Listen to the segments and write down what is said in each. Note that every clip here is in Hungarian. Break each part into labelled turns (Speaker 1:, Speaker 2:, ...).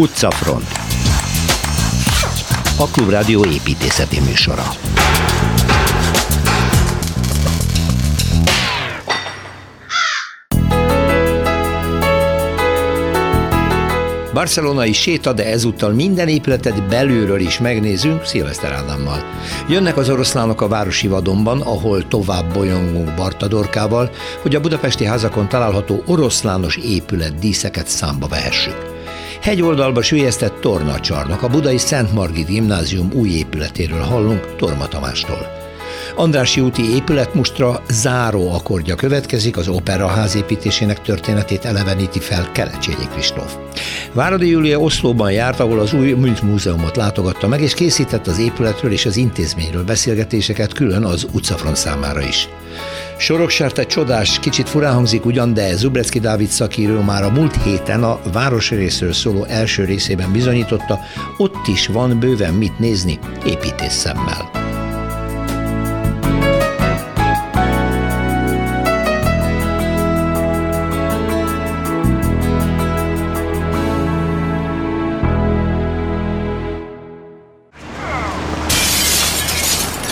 Speaker 1: Utcafront A Klubrádió építészeti műsora Barcelonai séta, de ezúttal minden épületet belülről is megnézünk Szilveszter Ádámmal. Jönnek az oroszlánok a városi vadonban, ahol tovább bolyongunk Bartadorkával, hogy a budapesti házakon található oroszlános épület díszeket számba vehessük. Hegyoldalba sülyeztett tornacsarnak, a budai Szent Margit gimnázium új épületéről hallunk Torma Tamástól. Andrási úti épületmustra záró akkordja következik, az operaház építésének történetét eleveníti fel Kelecsényi Kristóf. Váradi Júlia Oszlóban járt, ahol az új Műnt Múzeumot látogatta meg, és készített az épületről és az intézményről beszélgetéseket külön az utcafront számára is. Soroksárte csodás, kicsit furán hangzik ugyan, de Zubrecki Dávid szakíró már a múlt héten a városrészről szóló első részében bizonyította, ott is van bőven mit nézni építész szemmel.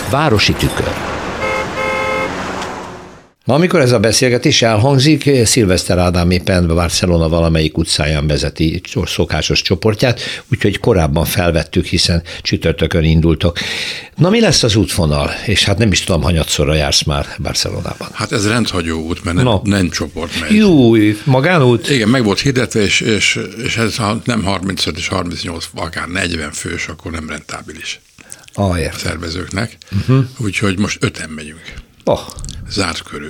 Speaker 1: Városi tükör. Na, amikor ez a beszélgetés elhangzik, Szilveszter Ádám éppen Barcelona valamelyik utcáján vezeti szokásos csoportját, úgyhogy korábban felvettük, hiszen csütörtökön indultok. Na, mi lesz az útvonal? És hát nem is tudom, hanyatszorra jársz már Barcelonában.
Speaker 2: Hát ez rendhagyó út, mert nem, no. nem csoport megy.
Speaker 1: Jó, magánút?
Speaker 2: Igen, meg volt hirdetve, és, és, és ez ha nem 35 és 38, akár 40 fős, akkor nem rentábilis
Speaker 1: ah,
Speaker 2: a szervezőknek. Uh-huh. Úgyhogy most öten megyünk.
Speaker 1: Oh.
Speaker 2: Zárt körű.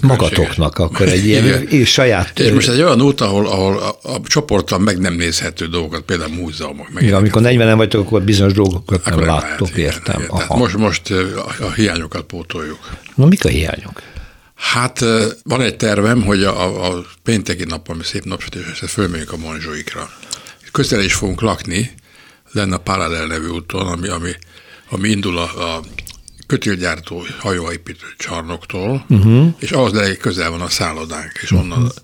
Speaker 1: Magatoknak akkor egy ilyen és saját...
Speaker 2: És most egy olyan út, ahol, ahol a, a csoporttal meg nem nézhető dolgokat, például múzeumok.
Speaker 1: Meg Igen, amikor 40-en vagytok, akkor bizonyos dolgokat akkor nem, láttok, lehet, értem. Igen,
Speaker 2: igen. most, most a, a hiányokat pótoljuk.
Speaker 1: Na, mik a hiányok?
Speaker 2: Hát van egy tervem, hogy a, a, pénteki nap, ami szép napsütés, ezt fölmegyünk a Monzsóikra. Közel is fogunk lakni, lenne a Paralel nevű úton, ami, ami, ami indul a, a kötélgyártó hajóépítő csarnoktól, uh-huh. és ahhoz elég közel van a szállodánk, és onnan uh-huh.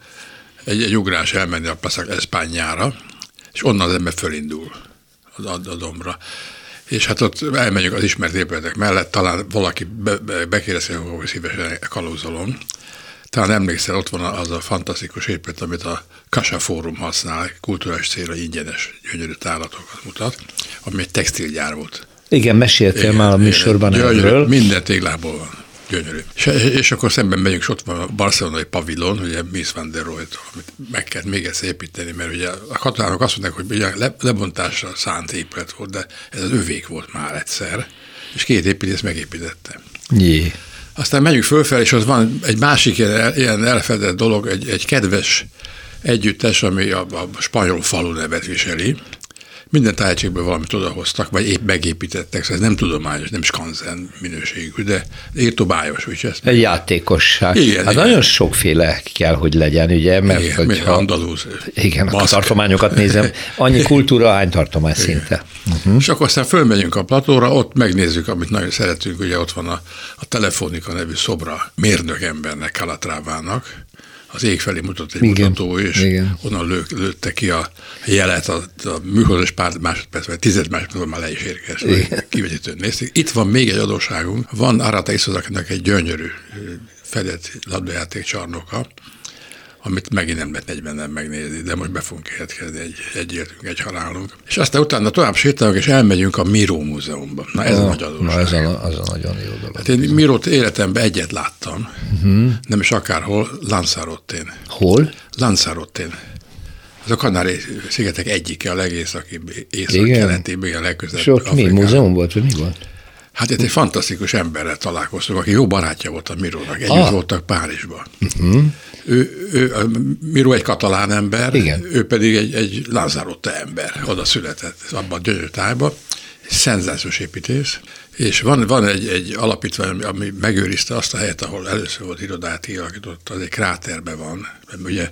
Speaker 2: egy, egy ugrás elmenni a Pasak Espányára, és onnan az ember fölindul a, a, a dombra. És hát ott elmegyünk az ismert épületek mellett, talán valaki be, be, bekérdezi, hogy szívesen kalózolom. Talán emlékszel, ott van az a fantasztikus épület, amit a Kasa Fórum használ, kulturális célra ingyenes gyönyörű tárlatokat mutat, ami egy textilgyár volt.
Speaker 1: Igen, meséltél igen, már a műsorban gyönyörű, erről.
Speaker 2: Minden téglából van. Gyönyörű. És, és akkor szemben megyünk, és ott van a barcelonai pavilon, ugye Miss van der Rohe, amit meg kell még egyszer építeni, mert ugye a katonárok azt mondták, hogy ugye le, lebontásra szánt épület volt, de ez az övék volt már egyszer, és két építész megépítette.
Speaker 1: Jé.
Speaker 2: Aztán megyünk fölfelé, és ott van egy másik ilyen elfedett dolog, egy, egy kedves együttes, ami a, a spanyol falu nevet viseli, minden tájegységből valamit odahoztak, vagy épp megépítettek, szóval ez nem tudományos, nem skanzen minőségű, de írtobályos. Úgy ezt
Speaker 1: Egy játékosság. Igen, hát igen. nagyon sokféle kell, hogy legyen, ugye?
Speaker 2: Mert igen, hogyha, andalúz.
Speaker 1: Igen, a tartományokat nézem, annyi kultúra, hány tartomány igen. szinte.
Speaker 2: Uh-huh. És akkor aztán fölmegyünk a platóra, ott megnézzük, amit nagyon szeretünk, ugye ott van a, a Telefonika nevű szobra mérnök embernek, Kalatrávának, az ég felé mutat egy igen, mutató, és igen. onnan lő, lőtte ki a jelet, a, a műholdas pár másodperc, vagy tized másodperc már le is érkezett. Kivetítőn nézték. Itt van még egy adóságunk, van Arata Iszozakinak egy gyönyörű fedett labdajáték csarnoka, amit megint nem lehet 40 nem megnézni, de most be fogunk érkezni egy, egy életünk, egy halálunk. És aztán utána tovább sétálunk, és elmegyünk a Miró Múzeumba. Na ez a, a nagy adóság.
Speaker 1: Na ez a, az a nagyon jó dolog.
Speaker 2: Hát én Mirót életemben egyet láttam, uh-huh. nem is akárhol, Lanzarottén.
Speaker 1: Hol?
Speaker 2: Lanzarottén. Ez a Kanári szigetek egyike, a legészakibb, észak-keletibb, a legközelebb. És
Speaker 1: ott mi, múzeum volt, vagy mi volt?
Speaker 2: Hát itt egy fantasztikus emberrel találkoztunk, aki jó barátja volt a Mirónak. Együtt ah. voltak Párizsban. Uh-huh. Ő, ő, Miró egy katalán ember, Igen. ő pedig egy, egy Lanzarote ember. Oda született, abban a gyönyörű tájban. Szenzációs építész. És van, van egy, egy alapítvány, ami megőrizte azt a helyet, ahol először volt irodát kialakított, az egy kráterben van. Mert ugye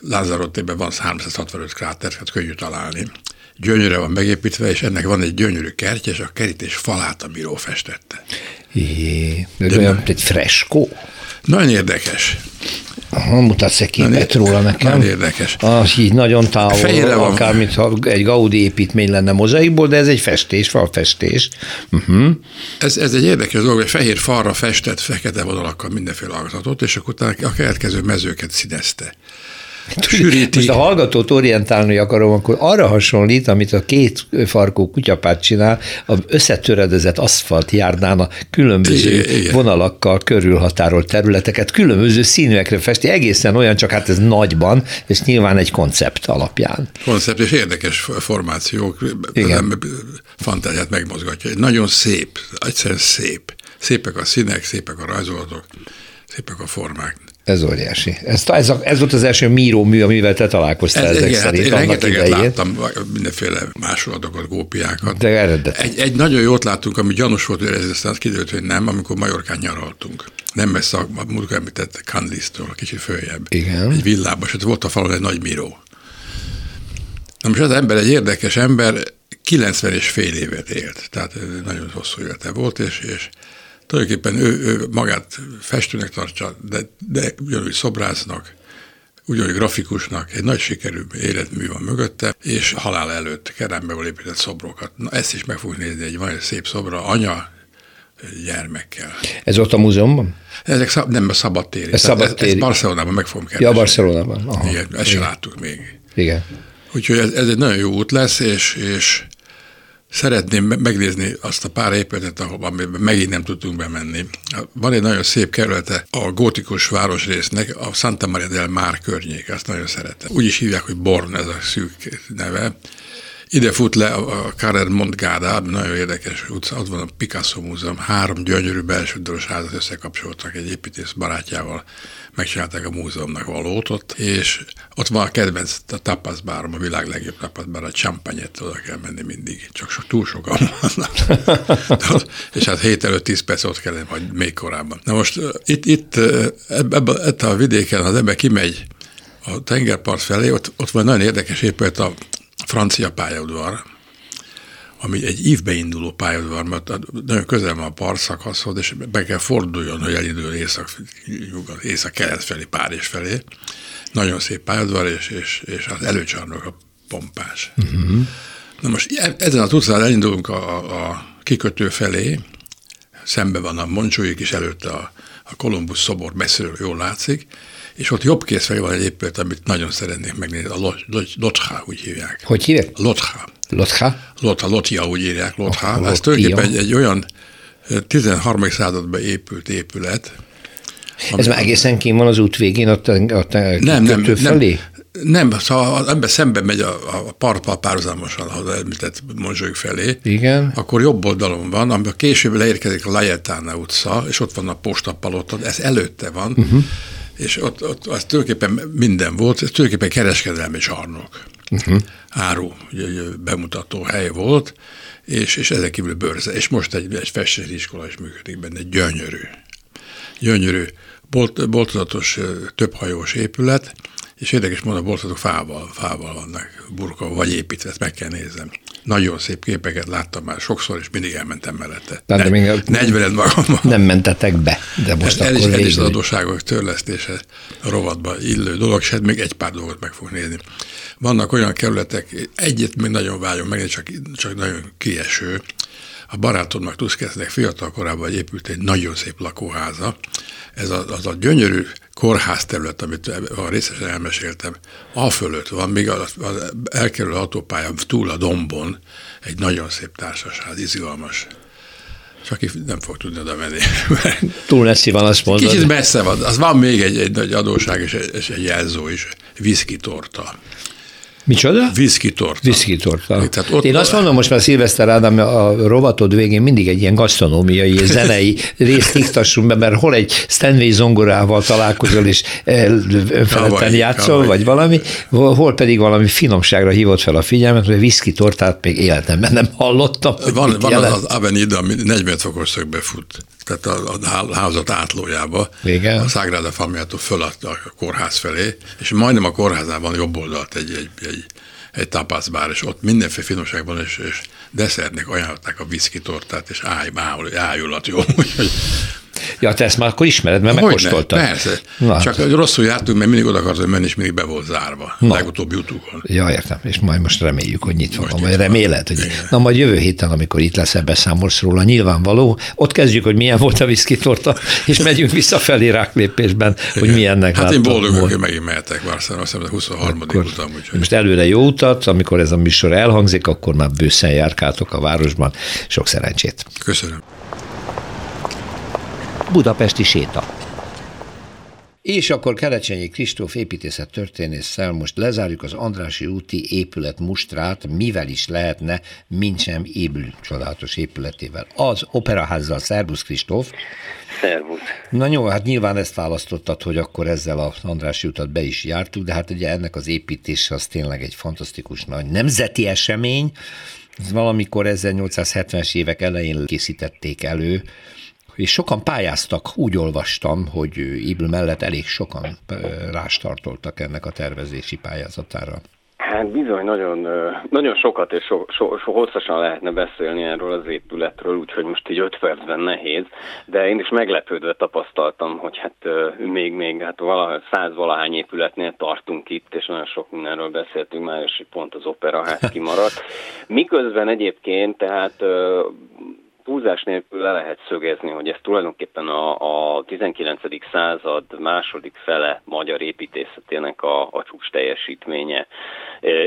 Speaker 2: Lanzarote-ben van 365 kráter, hát könnyű találni gyönyörre van megépítve, és ennek van egy gyönyörű kertje, és a kerítés falát a bíró festette.
Speaker 1: Jé, de, de olyan, egy freskó?
Speaker 2: Nagyon érdekes.
Speaker 1: Mutatsz egy képet róla nekem.
Speaker 2: Nagyon érdekes.
Speaker 1: Az így nagyon távol,
Speaker 2: Fehérre van.
Speaker 1: akár mintha egy Gaudi építmény lenne mozaikból, de ez egy festés, falfestés. Uh-huh.
Speaker 2: Ez, ez egy érdekes dolog, hogy fehér falra festett fekete vonalakkal mindenféle alakzatot, és akkor utána a keletkező mezőket színezte. Sűríti.
Speaker 1: Most a hallgatót orientálni akarom, akkor arra hasonlít, amit a két farkú kutyapát csinál, a összetöredezett aszfalt járdán a különböző
Speaker 2: Igen,
Speaker 1: vonalakkal körülhatárolt területeket, különböző színűekre festi, egészen olyan, csak hát ez nagyban, és nyilván egy koncept alapján.
Speaker 2: koncept és érdekes formációk,
Speaker 1: Igen.
Speaker 2: az fantáziát megmozgatja. Nagyon szép, egyszerűen szép. Szépek a színek, szépek a rajzolatok, szépek a formák.
Speaker 1: Ez óriási. Ez, ez, a, ez volt az első míró mű, amivel te találkoztál ezek
Speaker 2: igen,
Speaker 1: szerint
Speaker 2: hát én rengeteget
Speaker 1: idején.
Speaker 2: láttam mindenféle másolatokat, gópiákat.
Speaker 1: De eredeti.
Speaker 2: Egy, egy nagyon jót láttunk, ami gyanús volt, hogy ez aztán kiderült, hogy nem, amikor Majorkán nyaraltunk. Nem messze a, múltkor említett Candice-től, kicsit följebb.
Speaker 1: Igen.
Speaker 2: Egy villába, ott volt a falon egy nagy miró. Na most az ember egy érdekes ember, 90 és fél évet élt, tehát nagyon hosszú élete volt, és, és tulajdonképpen ő, ő magát festőnek tartsa, de, de ugyanúgy szobrásznak, ugyanúgy grafikusnak, egy nagy sikerű életmű van mögötte, és halál előtt kerámbeból épített szobrokat. Na ezt is meg fogjuk nézni, egy van egy szép szobra, anya gyermekkel.
Speaker 1: Ez ott a múzeumban?
Speaker 2: Ezek szab, nem a szabadtéri.
Speaker 1: Ez szabadtéri.
Speaker 2: Ez, ez Barcelonában meg fogom keresni.
Speaker 1: Ja, Barcelonában. Aha.
Speaker 2: Igen, ezt sem láttuk még.
Speaker 1: Igen.
Speaker 2: Úgyhogy ez, ez egy nagyon jó út lesz, és, és szeretném me- megnézni azt a pár épületet, ahol amiben megint nem tudtunk bemenni. Van egy nagyon szép kerülete a gótikus városrésznek, a Santa Maria del Mar környék, azt nagyon szeretem. Úgy is hívják, hogy Born, ez a szűk neve. Ide fut le a Carrer Montgada, nagyon érdekes utca, ott van a Picasso Múzeum, három gyönyörű belső házat összekapcsoltak egy építész barátjával, megcsinálták a múzeumnak valót ott, és ott van a kedvenc a tapas bárom, a világ legjobb tapas bár, a champagne oda kell menni mindig, csak so, túl sokan vannak. és hát 7 előtt 10 perc ott kell, vagy még korábban. Na most itt, itt ebben ebbe a vidéken, az ember kimegy a tengerpart felé, ott, ott van nagyon érdekes épület a francia pályaudvar, ami egy ívbe induló pályaudvar, mert nagyon közel van a partszakaszhoz, és be kell forduljon, hogy elinduljon észak, nyugat, észak-kelet felé, Párizs felé. Nagyon szép pályaudvar, és, és, és az előcsarnok a pompás. Uh-huh. Na most e- ezen a utcán elindulunk a, a, a kikötő felé, szembe van a Montjuic, és előtte a, a Kolumbusz szobor messziről jól látszik, és ott jobb kész van egy épület, amit nagyon szeretnék megnézni, a Lo- Lo- Lotha, úgy hívják.
Speaker 1: Hogy hívják?
Speaker 2: Lotha.
Speaker 1: Lotha?
Speaker 2: Lotha, Lotja, úgy írják, Lotha.
Speaker 1: Ah,
Speaker 2: Ez tulajdonképpen egy, egy olyan ö, 13. században épült épület.
Speaker 1: Ez már egészen kín van az út végén, ott a, a
Speaker 2: Nem, nem,
Speaker 1: felé?
Speaker 2: nem, nem, szóval az ember szembe megy a, a parttal párhuzamosan, az említett Monzsóik felé,
Speaker 1: Igen.
Speaker 2: akkor jobb oldalon van, amikor később leérkezik a Lajetána utca, és ott van a postapalota, ez előtte van, uh-huh. és ott, ott az tulajdonképpen minden volt, ez tulajdonképpen kereskedelmi csarnok. Uh-huh. Áru bemutató hely volt, és, és ezen kívül bőrze. És most egy, egy festésiskola is működik benne, gyönyörű. Gyönyörű, bolt, boltozatos, többhajós épület, és érdekes módon a boltozatok fával, fával vannak burkolva, vagy építve, ezt meg kell néznem. Nagyon szép képeket láttam már sokszor, és mindig elmentem mellette.
Speaker 1: Tehát
Speaker 2: Ne,
Speaker 1: még a-
Speaker 2: 40 magammal.
Speaker 1: Nem mentetek be, de most
Speaker 2: el,
Speaker 1: akkor
Speaker 2: is, el is az
Speaker 1: végül.
Speaker 2: adósságok törlesztése a rovatba illő dolog, és hát még egy pár dolgot meg fog nézni. Vannak olyan kerületek, egyet még nagyon vágyom meg, csak, csak nagyon kieső. A barátomnak Tuszkesznek fiatal korában épült egy nagyon szép lakóháza. Ez a, az a gyönyörű kórház terület, amit a részesen elmeséltem, a fölött van, még az, az elkerülő autópályán túl a dombon egy nagyon szép társasház, izgalmas. Csak nem fog tudni oda menni.
Speaker 1: Túl messzi van, azt mondod.
Speaker 2: Kicsit messze van. Az van még egy, egy nagy adóság és egy, és egy jelző is. Whisky torta.
Speaker 1: Micsoda?
Speaker 2: Whisky torta.
Speaker 1: Whisky torta.
Speaker 2: Tehát ott
Speaker 1: Én azt mondom, most már Szilveszter Ádám, a rovatod végén mindig egy ilyen gasztronómiai, és zenei részt iktassunk be, mert hol egy Stanley zongorával találkozol, és önfeledten játszol,
Speaker 2: kavaj.
Speaker 1: vagy valami, hol pedig valami finomságra hívott fel a figyelmet, hogy whisky tortát még életemben nem hallottam.
Speaker 2: Van, van az, az Avenida, ami 40 fokos szögbe fut. Tehát a, a há- házat átlójába,
Speaker 1: Igen.
Speaker 2: a Sagrada Familiától föl a a kórház felé, és majdnem a kórháznál van jobb oldalt egy, egy, egy, egy tapaszbár, és ott mindenféle finomság van, és, és desszertnek ajánlották a whisky tortát, és áj, ájulat jó. Úgyhogy
Speaker 1: Ja, te ezt már akkor ismered, mert megkóstoltad.
Speaker 2: Persze. Na. Csak rosszul jártunk, mert mindig oda akartam menni, és mindig be volt zárva. Na. Legutóbbi utókon.
Speaker 1: Ja, értem. És majd most reméljük, hogy nyitva van. Vagy reméled, hogy... Na majd jövő héten, amikor itt leszel, beszámolsz róla, nyilvánvaló. Ott kezdjük, hogy milyen volt a viszkitorta, és megyünk visszafelé ráklépésben, hogy milyennek
Speaker 2: Hát én boldog, hogy megint mehetek Barcelona, azt hiszem, 23. Akkor utam.
Speaker 1: Úgyhogy... Most előre jó utat, amikor ez a műsor elhangzik, akkor már bőszen járkáltok a városban. Sok szerencsét.
Speaker 2: Köszönöm.
Speaker 1: Budapesti séta. És akkor Kelecsenyi Kristóf építészet történésszel most lezárjuk az Andrási úti épület mustrát, mivel is lehetne, mint sem ébül csodálatos épületével. Az operaházzal, szervusz Kristóf!
Speaker 3: Szervusz!
Speaker 1: Na jó, hát nyilván ezt választottad, hogy akkor ezzel az Andrási utat be is jártuk, de hát ugye ennek az építése az tényleg egy fantasztikus nagy nemzeti esemény, ez valamikor 1870-es évek elején készítették elő, és sokan pályáztak, úgy olvastam, hogy Ibl mellett elég sokan rástartoltak ennek a tervezési pályázatára.
Speaker 3: Hát bizony, nagyon, nagyon sokat és so, so, so hosszasan lehetne beszélni erről az épületről, úgyhogy most így öt percben nehéz, de én is meglepődve tapasztaltam, hogy hát még, még hát valahogy száz valahány épületnél tartunk itt, és nagyon sok mindenről beszéltünk már, és pont az operaház kimaradt. Miközben egyébként tehát túlzás nélkül le lehet szögezni, hogy ez tulajdonképpen a, a 19. század második fele magyar építészetének a, a csúcs teljesítménye.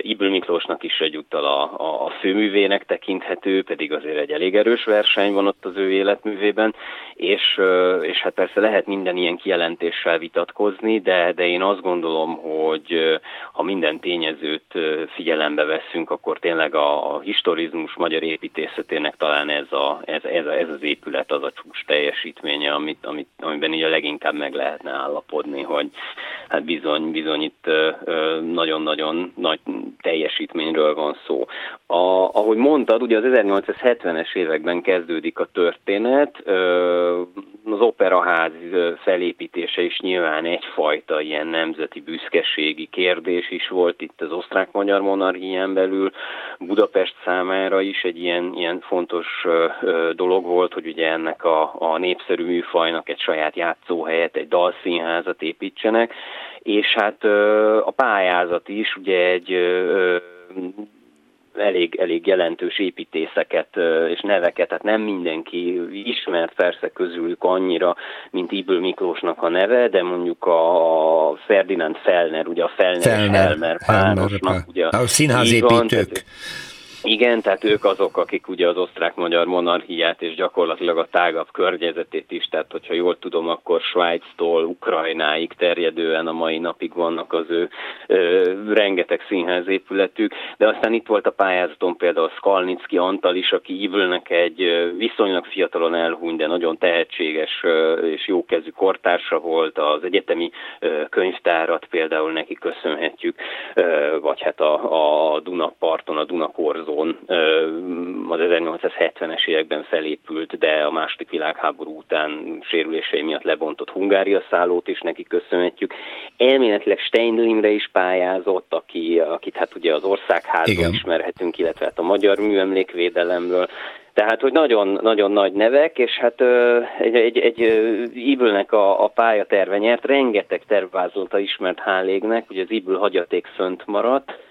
Speaker 3: Ibl Miklósnak is egyúttal a, a, a főművének tekinthető, pedig azért egy elég erős verseny van ott az ő életművében, és, és hát persze lehet minden ilyen kijelentéssel vitatkozni, de, de én azt gondolom, hogy ha minden tényezőt figyelembe veszünk, akkor tényleg a, a historizmus magyar építészetének talán ez, a, ez, ez, ez az épület az a csúcs teljesítménye, amit, amit, amiben így a leginkább meg lehetne állapodni, hogy hát bizony, bizony itt nagyon-nagyon nagy teljesítményről van szó. A, ahogy mondtad, ugye az 1870-es években kezdődik a történet, az operaház felépítése is nyilván egyfajta ilyen nemzeti büszkeségi kérdés is volt itt az osztrák-magyar monarchián belül, Budapest számára is egy ilyen, ilyen fontos dolog volt, hogy ugye ennek a, a népszerű műfajnak egy saját játszóhelyet, egy dalszínházat építsenek, és hát a pályázat is ugye egy elég, elég jelentős építészeket és neveket, tehát nem mindenki ismert persze közülük annyira, mint Iből Miklósnak a neve, de mondjuk a Ferdinand Fellner, ugye a Fellner, Fellner Helmer párosnak, ugye
Speaker 1: a színházépítők.
Speaker 3: Igen, tehát ők azok, akik ugye az osztrák-magyar monarchiát és gyakorlatilag a tágabb környezetét is, tehát hogyha jól tudom, akkor Svájctól Ukrajnáig terjedően a mai napig vannak az ő ö, rengeteg színházépületük, de aztán itt volt a pályázaton például Skalnicki Antal is, aki Ivülnek egy viszonylag fiatalon elhuny, de nagyon tehetséges és jókezű kortársa volt, az egyetemi könyvtárat például neki köszönhetjük, vagy hát a, a Dunaparton, a Dunakorzó Szovjetunión az 1870-es években felépült, de a második világháború után sérülései miatt lebontott Hungária szállót is neki köszönhetjük. Elméletileg Steinlimre is pályázott, aki, akit hát ugye az országházban ismerhetünk, illetve hát a magyar műemlékvédelemből. Tehát, hogy nagyon, nagyon nagy nevek, és hát egy, egy, egy Ibülnek a, a pályaterve nyert, rengeteg tervvázolta ismert hálégnek, ugye az Ibül hagyaték fönt maradt,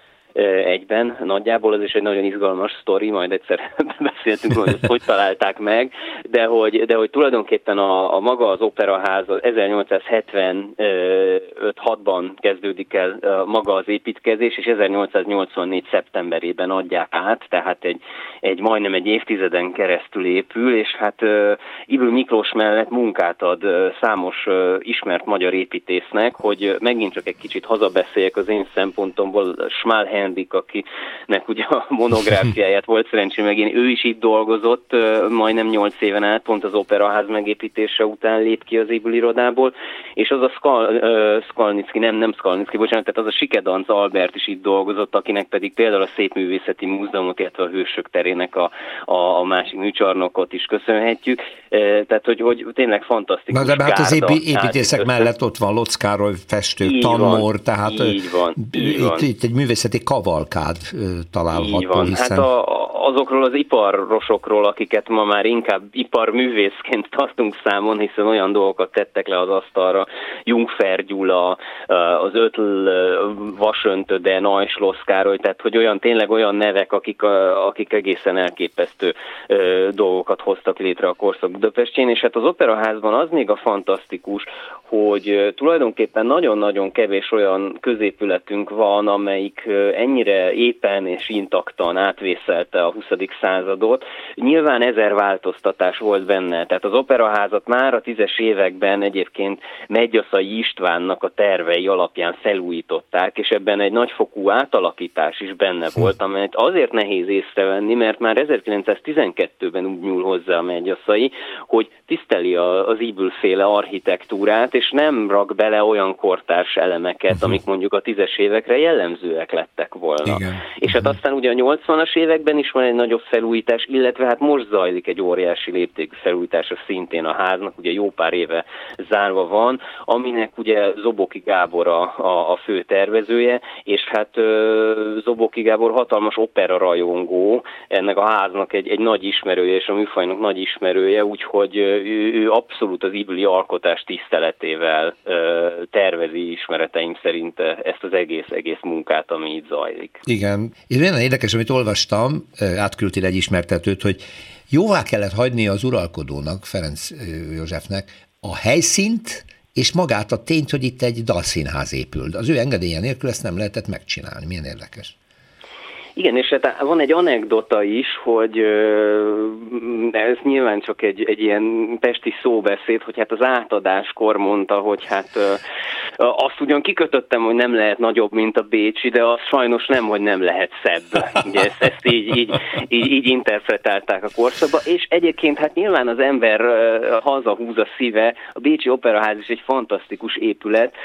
Speaker 3: egyben. Nagyjából ez is egy nagyon izgalmas sztori, majd egyszer beszéltünk, hogy ezt hogy találták meg, de hogy, de hogy tulajdonképpen a, a maga az operaház 1875-6-ban kezdődik el maga az építkezés, és 1884. szeptemberében adják át, tehát egy, egy majdnem egy évtizeden keresztül épül, és hát Ibül Miklós mellett munkát ad számos ismert magyar építésznek, hogy megint csak egy kicsit hazabeszéljek az én szempontomból, Schmalhen Henrik, akinek ugye a monográfiáját volt szerencsém megint, ő is itt dolgozott majdnem nyolc éven át, pont az operaház megépítése után lép ki az épülirodából, és az a Skal, uh, Skalnicki, nem, nem Skalnicki, bocsánat, tehát az a Sikedanc Albert is itt dolgozott, akinek pedig például a Szépművészeti Múzeumot, illetve a Hősök terének a, a, a másik műcsarnokot is köszönhetjük. Uh, tehát, hogy, hogy tényleg fantasztikus.
Speaker 1: Na de hát az építészek mellett ott van Lockáról festő, Tanmor, tehát
Speaker 3: így van, így
Speaker 1: itt,
Speaker 3: van.
Speaker 1: itt egy művészeti kavalkád található,
Speaker 3: Így van.
Speaker 1: hiszen...
Speaker 3: Hát a, azokról az iparosokról, akiket ma már inkább iparművészként tartunk számon, hiszen olyan dolgokat tettek le az asztalra, Jungfer Gyula, az Ötl Vasöntöde, Najs Loszkároly, tehát hogy olyan tényleg olyan nevek, akik, akik egészen elképesztő dolgokat hoztak létre a korszak Budapestjén, és hát az operaházban az még a fantasztikus, hogy tulajdonképpen nagyon-nagyon kevés olyan középületünk van, amelyik ennyire éppen és intaktan átvészelte a 20. századot. Nyilván ezer változtatás volt benne, tehát az operaházat már a tízes években egyébként Megyaszai Istvánnak a tervei alapján felújították, és ebben egy nagyfokú átalakítás is benne hm. volt, amelyet azért nehéz észrevenni, mert már 1912-ben úgy nyúl hozzá a Megyaszai, hogy tiszteli az íbülféle architektúrát, és nem rak bele olyan kortárs elemeket, uh-huh. amik mondjuk a tízes évekre jellemzőek lettek volna. Igen. És hát uh-huh. aztán ugye a 80-as években is van egy nagyobb felújítás, illetve hát most zajlik egy óriási léptékű felújítása szintén a háznak, ugye jó pár éve zárva van, aminek ugye Zoboki Gábor a, a, a fő tervezője, és hát Zoboki Gábor hatalmas opera rajongó, ennek a háznak egy, egy nagy ismerője, és a műfajnak nagy ismerője, úgyhogy ő, ő abszolút az ibli alkotás tiszteletével tervezi ismereteim szerint ezt az egész, egész munkát, ami itt zajlik.
Speaker 1: Igen. Ez nagyon érdekes, amit olvastam, átküldtél egy ismertetőt, hogy jóvá kellett hagyni az uralkodónak, Ferenc Józsefnek a helyszínt, és magát a tényt, hogy itt egy dalszínház épült. Az ő engedélye nélkül ezt nem lehetett megcsinálni. Milyen érdekes.
Speaker 3: Igen, és hát van egy anekdota is, hogy ez nyilván csak egy, egy ilyen pesti szóbeszéd, hogy hát az átadáskor mondta, hogy hát azt ugyan kikötöttem, hogy nem lehet nagyobb, mint a Bécsi, de az sajnos nem, hogy nem lehet szebb. Ugye ezt, ezt így, így, így, így interpretálták a korszakba, és egyébként hát nyilván az ember hazahúz a szíve, a Bécsi Operaház is egy fantasztikus épület,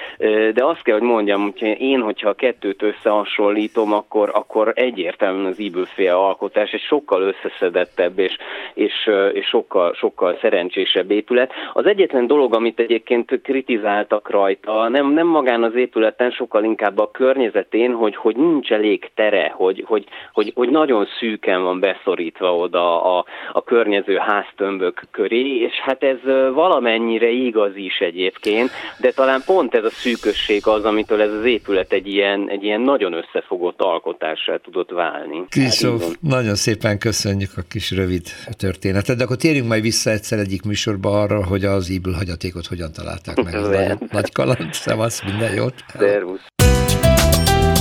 Speaker 3: de azt kell, hogy mondjam, hogy én, hogyha a kettőt összehasonlítom, akkor, akkor egy egyértelműen az íbőféle alkotás egy sokkal összeszedettebb és, és, és sokkal, sokkal szerencsésebb épület. Az egyetlen dolog, amit egyébként kritizáltak rajta, nem, nem magán az épületen, sokkal inkább a környezetén, hogy, hogy nincs elég tere, hogy, hogy, hogy, hogy nagyon szűken van beszorítva oda a, a környező háztömbök köré, és hát ez valamennyire igaz is egyébként, de talán pont ez a szűkösség az, amitől ez az épület egy ilyen, egy ilyen nagyon összefogott alkotással tudott válni.
Speaker 1: Kristóf, hát, nagyon szépen köszönjük a kis rövid történetet, de akkor térjünk majd vissza egyszer egyik műsorba arra, hogy az íbül hagyatékot hogyan találták meg. Ez nagy, nagy kaland, szevasz, minden jót.
Speaker 3: Szervusz.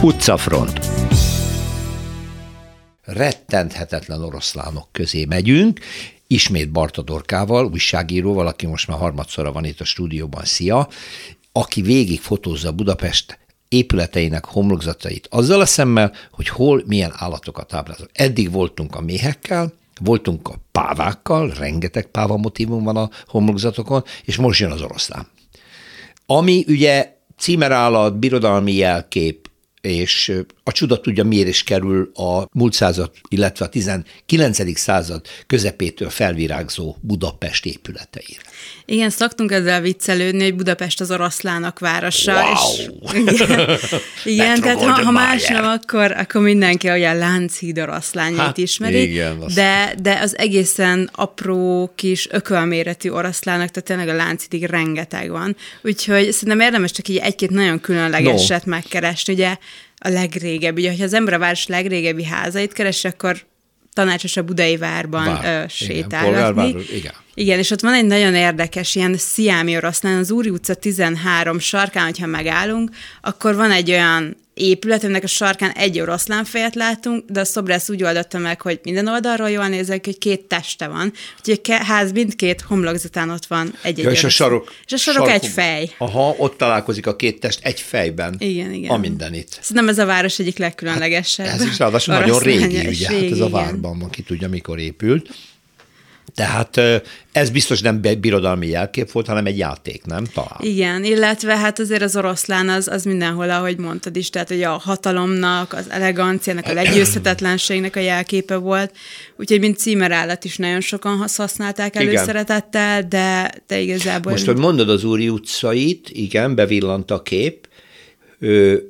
Speaker 1: Utcafront. Rettenthetetlen oroszlánok közé megyünk, ismét Barta Dorkával, újságíróval, aki most már harmadszorra van itt a stúdióban, szia, aki végig fotózza Budapest épületeinek homlokzatait azzal a szemmel, hogy hol milyen állatokat ábrázol. Eddig voltunk a méhekkel, voltunk a pávákkal, rengeteg páva motivum van a homlokzatokon, és most jön az oroszlán. Ami ugye címerállat, birodalmi jelkép, és a csuda tudja, miért is kerül a múlt század, illetve a 19. század közepétől felvirágzó Budapest épületeire.
Speaker 4: Igen, szoktunk ezzel viccelődni, hogy Budapest az oroszlának városa.
Speaker 1: Wow.
Speaker 4: És, igen, igen tehát ha, ha más nem, akkor, akkor mindenki olyan Lánchíd oroszlányait hát, ismeri, igen, de, de az egészen apró kis ökölméretű oroszlának, tehát tényleg a Lánchídig rengeteg van. Úgyhogy szerintem érdemes csak így egy-két nagyon különlegeset no. megkeresni. Ugye a legrégebbi. Ugye, ha az ember a város legrégebbi házait keresi, akkor tanácsos a Budai Várban Vár. sétálgatni. Igen, igen. Igen, és ott van egy nagyon érdekes ilyen sziámi oroszlán, az Úri utca 13 sarkán, hogyha megállunk, akkor van egy olyan épület, ennek a sarkán egy oroszlánfejet látunk, de a szobrász úgy oldotta meg, hogy minden oldalról jól nézek, hogy két teste van. Úgyhogy a ház mindkét homlokzatán ott van egy-egy ja,
Speaker 1: és a sarok,
Speaker 4: és a sarok sarkon, egy fej.
Speaker 1: Aha, ott találkozik a két test egy fejben.
Speaker 4: Igen, igen.
Speaker 1: A mindenit.
Speaker 4: Szerintem ez a város egyik legkülönlegesebb. Hát
Speaker 1: ez is ráadásul nagyon régi, ugye, régi, hát ez a várban van, ki tudja, mikor épült. Tehát ez biztos nem birodalmi jelkép volt, hanem egy játék, nem? Talán.
Speaker 4: Igen, illetve hát azért az oroszlán az, az mindenhol, ahogy mondtad is, tehát hogy a hatalomnak, az eleganciának, a legyőzhetetlenségnek a jelképe volt, úgyhogy mint címerállat is nagyon sokan használták előszeretettel, de, de igazából...
Speaker 1: Most, hogy mondod az Úri utcait, igen, bevillant a kép,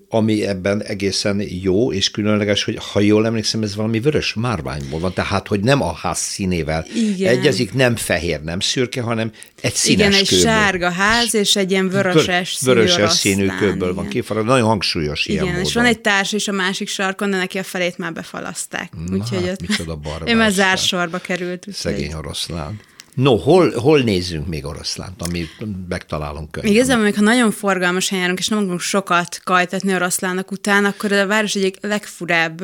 Speaker 1: ami ebben egészen jó és különleges, hogy ha jól emlékszem, ez valami vörös márványból van, tehát hogy nem a ház színével Igen. egyezik, nem fehér, nem szürke, hanem egy színes
Speaker 4: Igen, egy kőből. sárga ház, és egy ilyen vöröses színű Vöröses színű
Speaker 1: kőből van kifaragva, nagyon hangsúlyos
Speaker 4: Igen,
Speaker 1: ilyen
Speaker 4: és
Speaker 1: módon.
Speaker 4: van egy társ is a másik sarkon, de neki a felét már befalaszták.
Speaker 1: Na, úgyhogy hát, micsoda
Speaker 4: Ő már zársorba került.
Speaker 1: Szegény oroszlán. No, hol, hol nézzünk még oroszlánt, amit megtalálunk könnyen?
Speaker 4: Igazából, még ha nagyon forgalmas helyen járunk, és nem akarunk sokat kajtatni oroszlának után, akkor a város egyik legfurább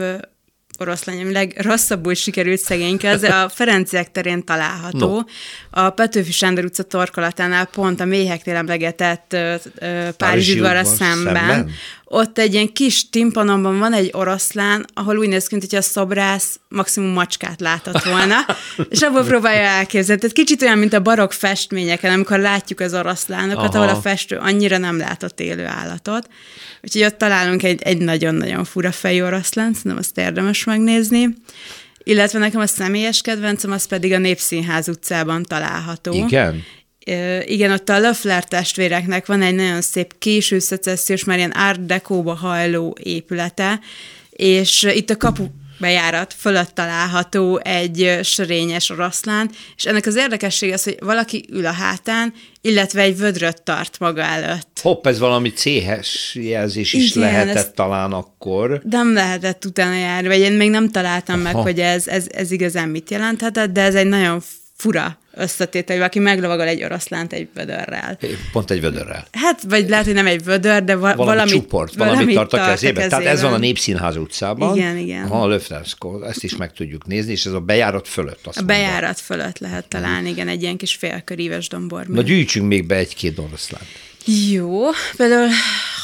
Speaker 4: oroszlány, ami legrosszabbul sikerült szegényke, az a Ferenciek terén található. No. A Petőfi Sándor utca torkolatánál pont a méheknél emlegetett Párizsi udvarra szemben. szemben. Ott egy ilyen kis timpanomban van egy oroszlán, ahol úgy néz ki, hogy a szobrász maximum macskát látott volna, és abból próbálja elképzelni. Tehát kicsit olyan, mint a barok festményeken, amikor látjuk az oroszlánokat, Aha. ahol a festő annyira nem látott élő állatot. Úgyhogy ott találunk egy, egy nagyon-nagyon fura fejű oroszlán, szerintem azt érdemes megnézni. Illetve nekem a személyes kedvencem, az pedig a Népszínház utcában található.
Speaker 1: Igen?
Speaker 4: Igen, ott a Löffler testvéreknek van egy nagyon szép késő szecessziós, már ilyen art dekóba hajló épülete, és itt a kapu bejárat fölött található egy sörényes oroszlán, és ennek az érdekessége az, hogy valaki ül a hátán, illetve egy vödröt tart maga előtt.
Speaker 1: Hopp, ez valami céhes jelzés is Igen, lehetett talán akkor.
Speaker 4: Nem lehetett utána járni, vagy én még nem találtam Aha. meg, hogy ez, ez, ez igazán mit jelenthetett, de ez egy nagyon fura összetétel, aki meglovagol egy oroszlánt egy vödörrel.
Speaker 1: Pont egy vödörrel.
Speaker 4: Hát, vagy lehet, hogy nem egy vödör, de va- valami, valami
Speaker 1: csuport, valami tart a kezébe. kezében. Tehát ez van a Népszínház utcában.
Speaker 4: Igen, igen.
Speaker 1: Ha a Löfreszko, ezt is meg tudjuk nézni, és ez a bejárat fölött. Azt
Speaker 4: a bejárat mondom. fölött lehet találni, igen, egy ilyen kis félköríves dombor.
Speaker 1: Na gyűjtsünk még be egy-két oroszlánt.
Speaker 4: Jó, például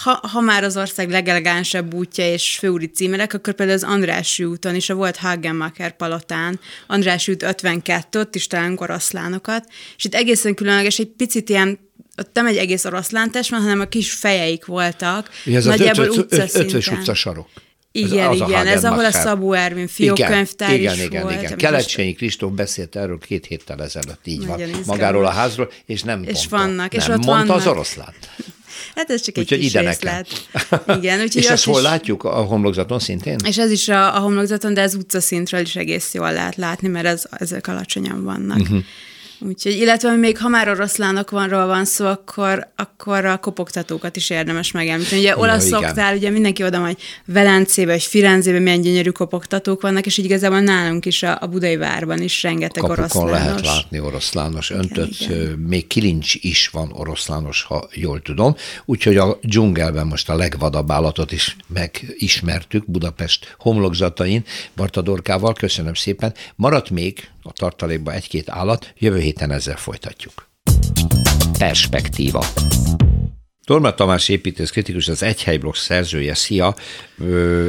Speaker 4: ha, ha már az ország legelegánsabb útja és főúri címerek, akkor például az Andrássy úton és a volt Hagenmacher palotán, Andrássy út 52, ott is találunk oroszlánokat, és itt egészen különleges, egy picit ilyen ott nem egy egész oroszlántest van, hanem a kis fejeik voltak.
Speaker 1: Ez nagyjából az öt, öt, ötvös utca sarok.
Speaker 4: Igen, az, az igen, ez ahol a Szabó Ervin fiókönyvtár
Speaker 1: igen,
Speaker 4: is
Speaker 1: igen,
Speaker 4: volt.
Speaker 1: Igen, igen. Kelecsényi Kristóf beszélt erről két héttel ezelőtt, így Nagyon van, izgalmas. magáról a házról, és nem
Speaker 4: és
Speaker 1: mondta.
Speaker 4: vannak,
Speaker 1: nem,
Speaker 4: és ott
Speaker 1: mondta
Speaker 4: vannak.
Speaker 1: az oroszlán.
Speaker 4: Hát ez csak úgyhogy egy kis ide részlet. Igen,
Speaker 1: úgyhogy és ezt hol is... látjuk? A homlokzaton szintén?
Speaker 4: És ez is a, a homlokzaton, de ez utcaszintről is egész jól lehet látni, mert ez, ezek alacsonyan vannak. Uh-huh. Úgyhogy, illetve még ha már oroszlánok vanról van szó, akkor, akkor a kopogtatókat is érdemes megemlíteni. Ugye olaszoktál, ugye mindenki oda hogy Velencébe, vagy Firenzébe milyen gyönyörű kopogtatók vannak, és így igazából nálunk is a, a Budai várban is rengeteg Kapukon oroszlános.
Speaker 1: lehet látni oroszlános öntött, igen, igen. még kilincs is van oroszlános, ha jól tudom. Úgyhogy a dzsungelben most a legvadabb állatot is megismertük Budapest homlokzatain Bartadorkával. Köszönöm szépen. Maradt még a tartalékba egy-két állat, jövő héten ezzel folytatjuk. Perspektíva. Torma Tamás építész kritikus, az Egyhelyblokk szerzője. Szia!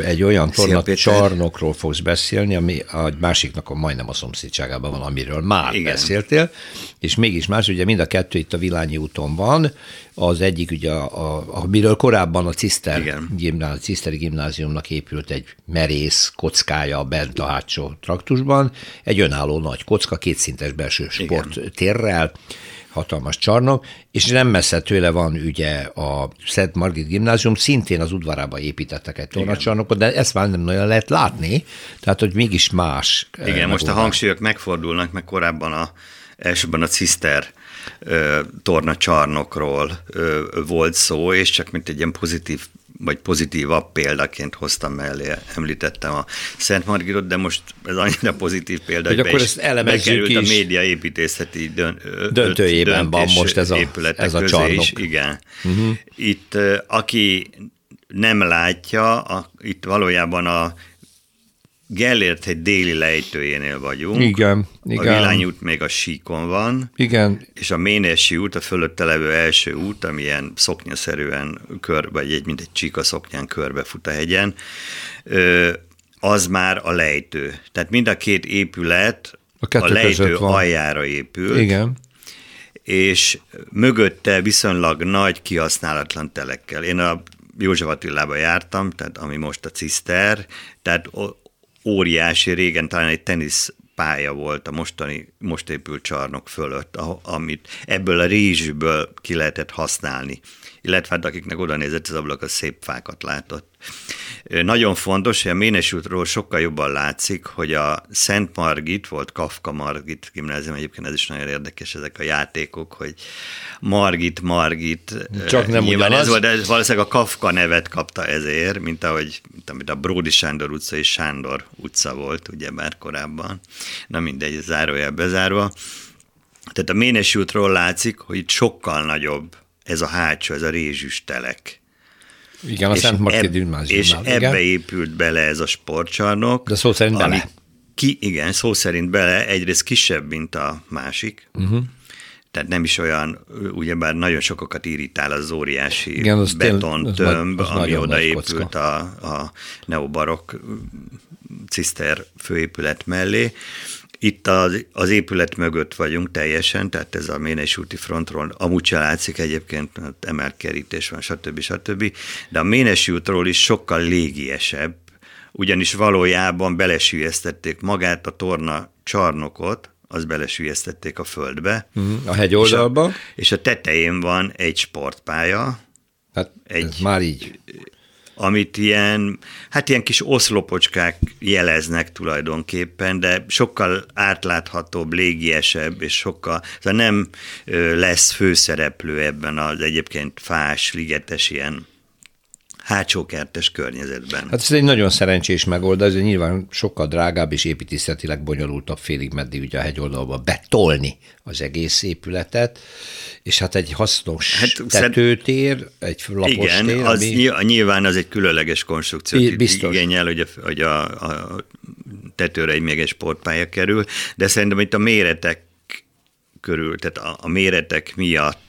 Speaker 1: Egy olyan torna csarnokról fogsz beszélni, ami a másiknak a majdnem a szomszédságában van, amiről már Igen. beszéltél, és mégis más, ugye mind a kettő itt a Vilányi úton van, az egyik ugye, a, a, amiről korábban a Ciszter gimnáz, Ciszteri gimnáziumnak épült egy merész kockája bent a hátsó traktusban, egy önálló nagy kocka, kétszintes belső sporttérrel, hatalmas csarnok, és nem messze tőle van ugye a Szent Margit gimnázium, szintén az udvarába építettek egy tornacsarnokot, de ezt már nem nagyon lehet látni, tehát hogy mégis más.
Speaker 5: Eh, Igen, most a hangsúlyok megfordulnak, meg korábban a, elsőben a Ciszter tornacsarnokról volt szó, és csak mint egy ilyen pozitív vagy pozitívabb példaként hoztam mellé, említettem a Szent Margirot, de most ez annyira pozitív példa, hogy,
Speaker 1: hogy akkor ezt bekerült
Speaker 5: is. a média építészeti dön,
Speaker 1: döntőjében van most ez a, ez a csarnok. Is,
Speaker 5: igen. Uh-huh. Itt aki nem látja, a, itt valójában a Gellért egy déli lejtőjénél vagyunk.
Speaker 1: Igen, igen.
Speaker 5: A Vilány út még a síkon van.
Speaker 1: Igen.
Speaker 5: És a Ménesi út, a fölötte levő első út, ami ilyen szoknyaszerűen kör, vagy egy, mint egy csíka szoknyán körbefut a hegyen, az már a lejtő. Tehát mind a két épület a, a lejtő aljára épül.
Speaker 1: Igen
Speaker 5: és mögötte viszonylag nagy kihasználatlan telekkel. Én a József Attilába jártam, tehát ami most a Ciszter, tehát óriási, régen talán egy tenisz pálya volt a mostani, most épült csarnok fölött, amit ebből a rézsből ki lehetett használni. Illetve hát akiknek oda nézett az ablak, a szép fákat látott. Nagyon fontos, hogy a Ménesútról sokkal jobban látszik, hogy a Szent Margit, volt Kafka Margit gimnázium, egyébként ez is nagyon érdekes, ezek a játékok, hogy Margit, Margit.
Speaker 1: Csak nem ugyanaz.
Speaker 5: Ez volt, de valószínűleg a Kafka nevet kapta ezért, mint ahogy amit a Bródi Sándor utca és Sándor utca volt, ugye már korábban. Na mindegy, zárójel bezárva. Tehát a Ménesi útról látszik, hogy itt sokkal nagyobb ez a hátsó, ez a rézsüs telek.
Speaker 1: Igen, a Szent Marti
Speaker 5: Gimnáziumnál. És igen. ebbe épült bele ez a sportcsarnok.
Speaker 1: De szó szerint bele.
Speaker 5: Ki, igen, szó szerint bele, egyrészt kisebb, mint a másik, uh-huh. Tehát nem is olyan, ugyebár nagyon sokakat irítál az óriási igen, az betontömb, az ami odaépült a, a neobarok ciszter főépület mellé, itt az, az épület mögött vagyunk teljesen, tehát ez a Ménes úti frontról amúgy se látszik egyébként, emelt kerítés van, stb. stb. De a Ménesi útról is sokkal légiesebb, ugyanis valójában belesülyeztették magát a torna csarnokot, az belesülyeztették a földbe.
Speaker 1: Uh-huh, a hegyoldalba. És
Speaker 5: a, és a tetején van egy sportpálya.
Speaker 1: Hát egy, már így
Speaker 5: amit ilyen, hát ilyen kis oszlopocskák jeleznek tulajdonképpen, de sokkal átláthatóbb, légiesebb, és sokkal, szóval nem lesz főszereplő ebben az egyébként fás, ligetes ilyen hátsókertes környezetben.
Speaker 1: Hát ez egy nagyon szerencsés megoldás, de nyilván sokkal drágább és építészetileg bonyolultabb félig meddig ugye a hegyoldalba betolni az egész épületet, és hát egy hasznos hát, tetőtér, egy lapos
Speaker 5: igen,
Speaker 1: tér,
Speaker 5: az ami... nyilván az egy különleges konstrukciót Biztos. igényel, hogy a, hogy a, a tetőre egy még egy sportpálya kerül, de szerintem itt a méretek körül, tehát a, a méretek miatt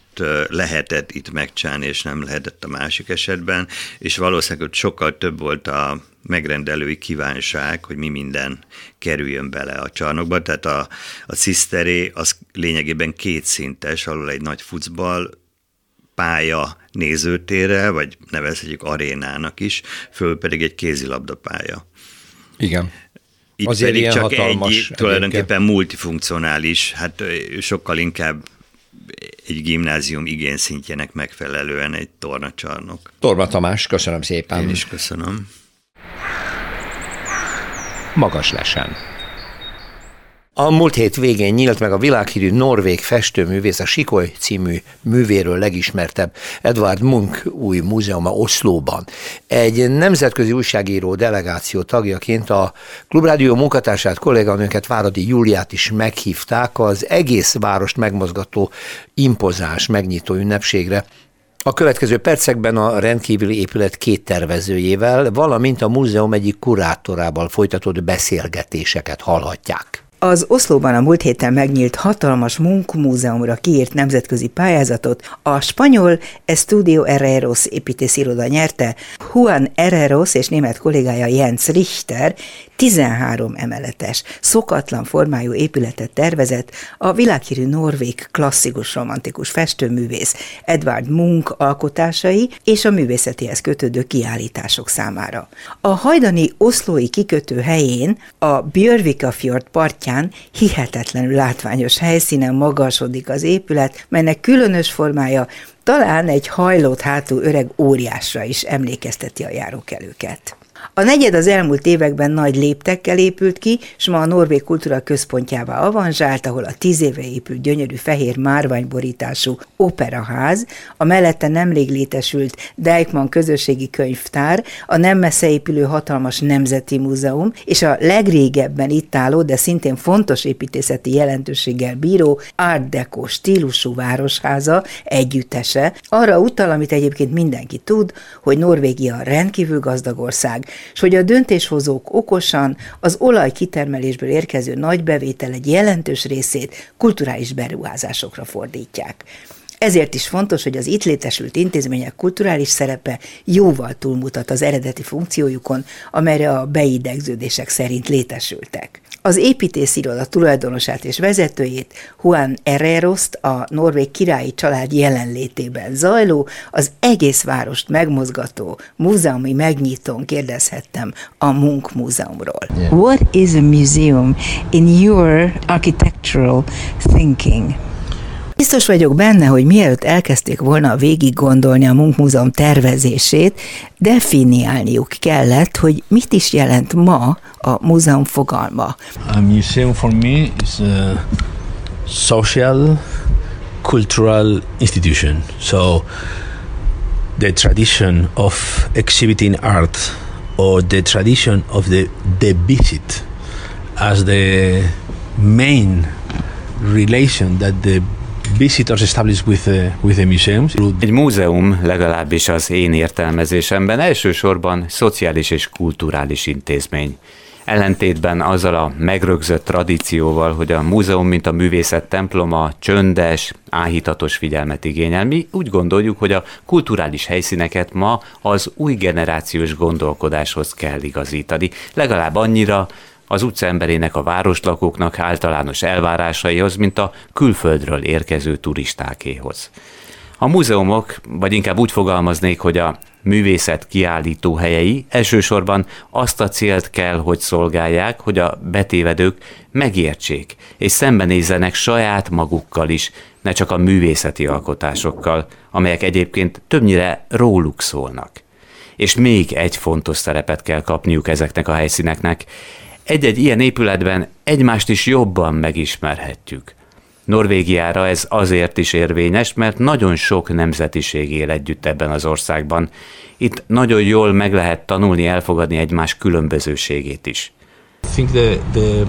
Speaker 5: lehetett itt megcsinálni, és nem lehetett a másik esetben, és valószínűleg sokkal több volt a megrendelői kívánság, hogy mi minden kerüljön bele a csarnokba, tehát a, a ciszteré az lényegében kétszintes, alul egy nagy futball pálya nézőtérrel, vagy nevezhetjük arénának is, föl pedig egy kézilabdapálya.
Speaker 1: Igen.
Speaker 5: Itt Azért pedig csak hatalmas egy tulajdonképpen multifunkcionális, hát sokkal inkább egy gimnázium igényszintjének megfelelően egy tornacsarnok.
Speaker 1: Torma Tamás, köszönöm szépen.
Speaker 5: Én is köszönöm.
Speaker 1: Magas lesen. A múlt hét végén nyílt meg a világhírű norvég festőművész, a Sikoly című művéről legismertebb Edward Munk új múzeuma Oszlóban. Egy nemzetközi újságíró delegáció tagjaként a Klubrádió munkatársát, kolléganőnket, Váradi Júliát is meghívták az egész várost megmozgató impozáns megnyitó ünnepségre, a következő percekben a rendkívüli épület két tervezőjével, valamint a múzeum egyik kurátorával folytatott beszélgetéseket hallhatják.
Speaker 6: Az Oszlóban a múlt héten megnyílt hatalmas munkumúzeumra kiírt nemzetközi pályázatot a spanyol Estudio Herreros építésziroda nyerte, Juan Herreros és német kollégája Jens Richter 13 emeletes, szokatlan formájú épületet tervezett a világhírű norvég klasszikus romantikus festőművész Edvard Munk alkotásai és a művészetihez kötődő kiállítások számára. A hajdani oszlói kikötő helyén a Björvika fjord partján hihetetlenül látványos helyszínen magasodik az épület, melynek különös formája talán egy hajlott hátú öreg óriásra is emlékezteti a járókelőket. A negyed az elmúlt években nagy léptekkel épült ki, és ma a Norvég Kultúra Központjává avanzsált, ahol a tíz éve épült gyönyörű fehér márványborítású operaház, a mellette nemrég létesült Dijkman közösségi könyvtár, a nem messze épülő hatalmas nemzeti múzeum, és a legrégebben itt álló, de szintén fontos építészeti jelentőséggel bíró Art Deco stílusú városháza együttese, arra utal, amit egyébként mindenki tud, hogy Norvégia rendkívül gazdag ország, és hogy a döntéshozók okosan az olaj kitermelésből érkező nagy bevétel egy jelentős részét kulturális beruházásokra fordítják. Ezért is fontos, hogy az itt létesült intézmények kulturális szerepe jóval túlmutat az eredeti funkciójukon, amelyre a beidegződések szerint létesültek. Az építésziroda tulajdonosát és vezetőjét, Juan Herrerost a norvég királyi család jelenlétében zajló, az egész várost megmozgató múzeumi megnyitón kérdezhettem a Munk Múzeumról. What is a museum in your architectural thinking? Biztos vagyok benne, hogy mielőtt elkezdték volna végig gondolni a Munkmúzeum tervezését, definiálniuk kellett, hogy mit is jelent ma a múzeum fogalma.
Speaker 7: A museum for me is a social, cultural institution. So the tradition of exhibiting art or the tradition of the, the visit as the main relation that the visitors established with the, with the museums.
Speaker 8: Egy múzeum legalábbis az én értelmezésemben elsősorban szociális és kulturális intézmény. Ellentétben azzal a megrögzött tradícióval, hogy a múzeum, mint a művészet temploma csöndes, áhítatos figyelmet igényel, mi úgy gondoljuk, hogy a kulturális helyszíneket ma az új generációs gondolkodáshoz kell igazítani. Legalább annyira, az utca emberének, a városlakóknak általános elvárásaihoz, mint a külföldről érkező turistákéhoz. A múzeumok, vagy inkább úgy fogalmaznék, hogy a művészet kiállító helyei elsősorban azt a célt kell, hogy szolgálják, hogy a betévedők megértsék, és szembenézzenek saját magukkal is, ne csak a művészeti alkotásokkal, amelyek egyébként többnyire róluk szólnak. És még egy fontos szerepet kell kapniuk ezeknek a helyszíneknek, egy-egy ilyen épületben egymást is jobban megismerhetjük. Norvégiára ez azért is érvényes, mert nagyon sok nemzetiség él együtt ebben az országban. Itt nagyon jól meg lehet tanulni, elfogadni egymás különbözőségét is.
Speaker 7: Think the, the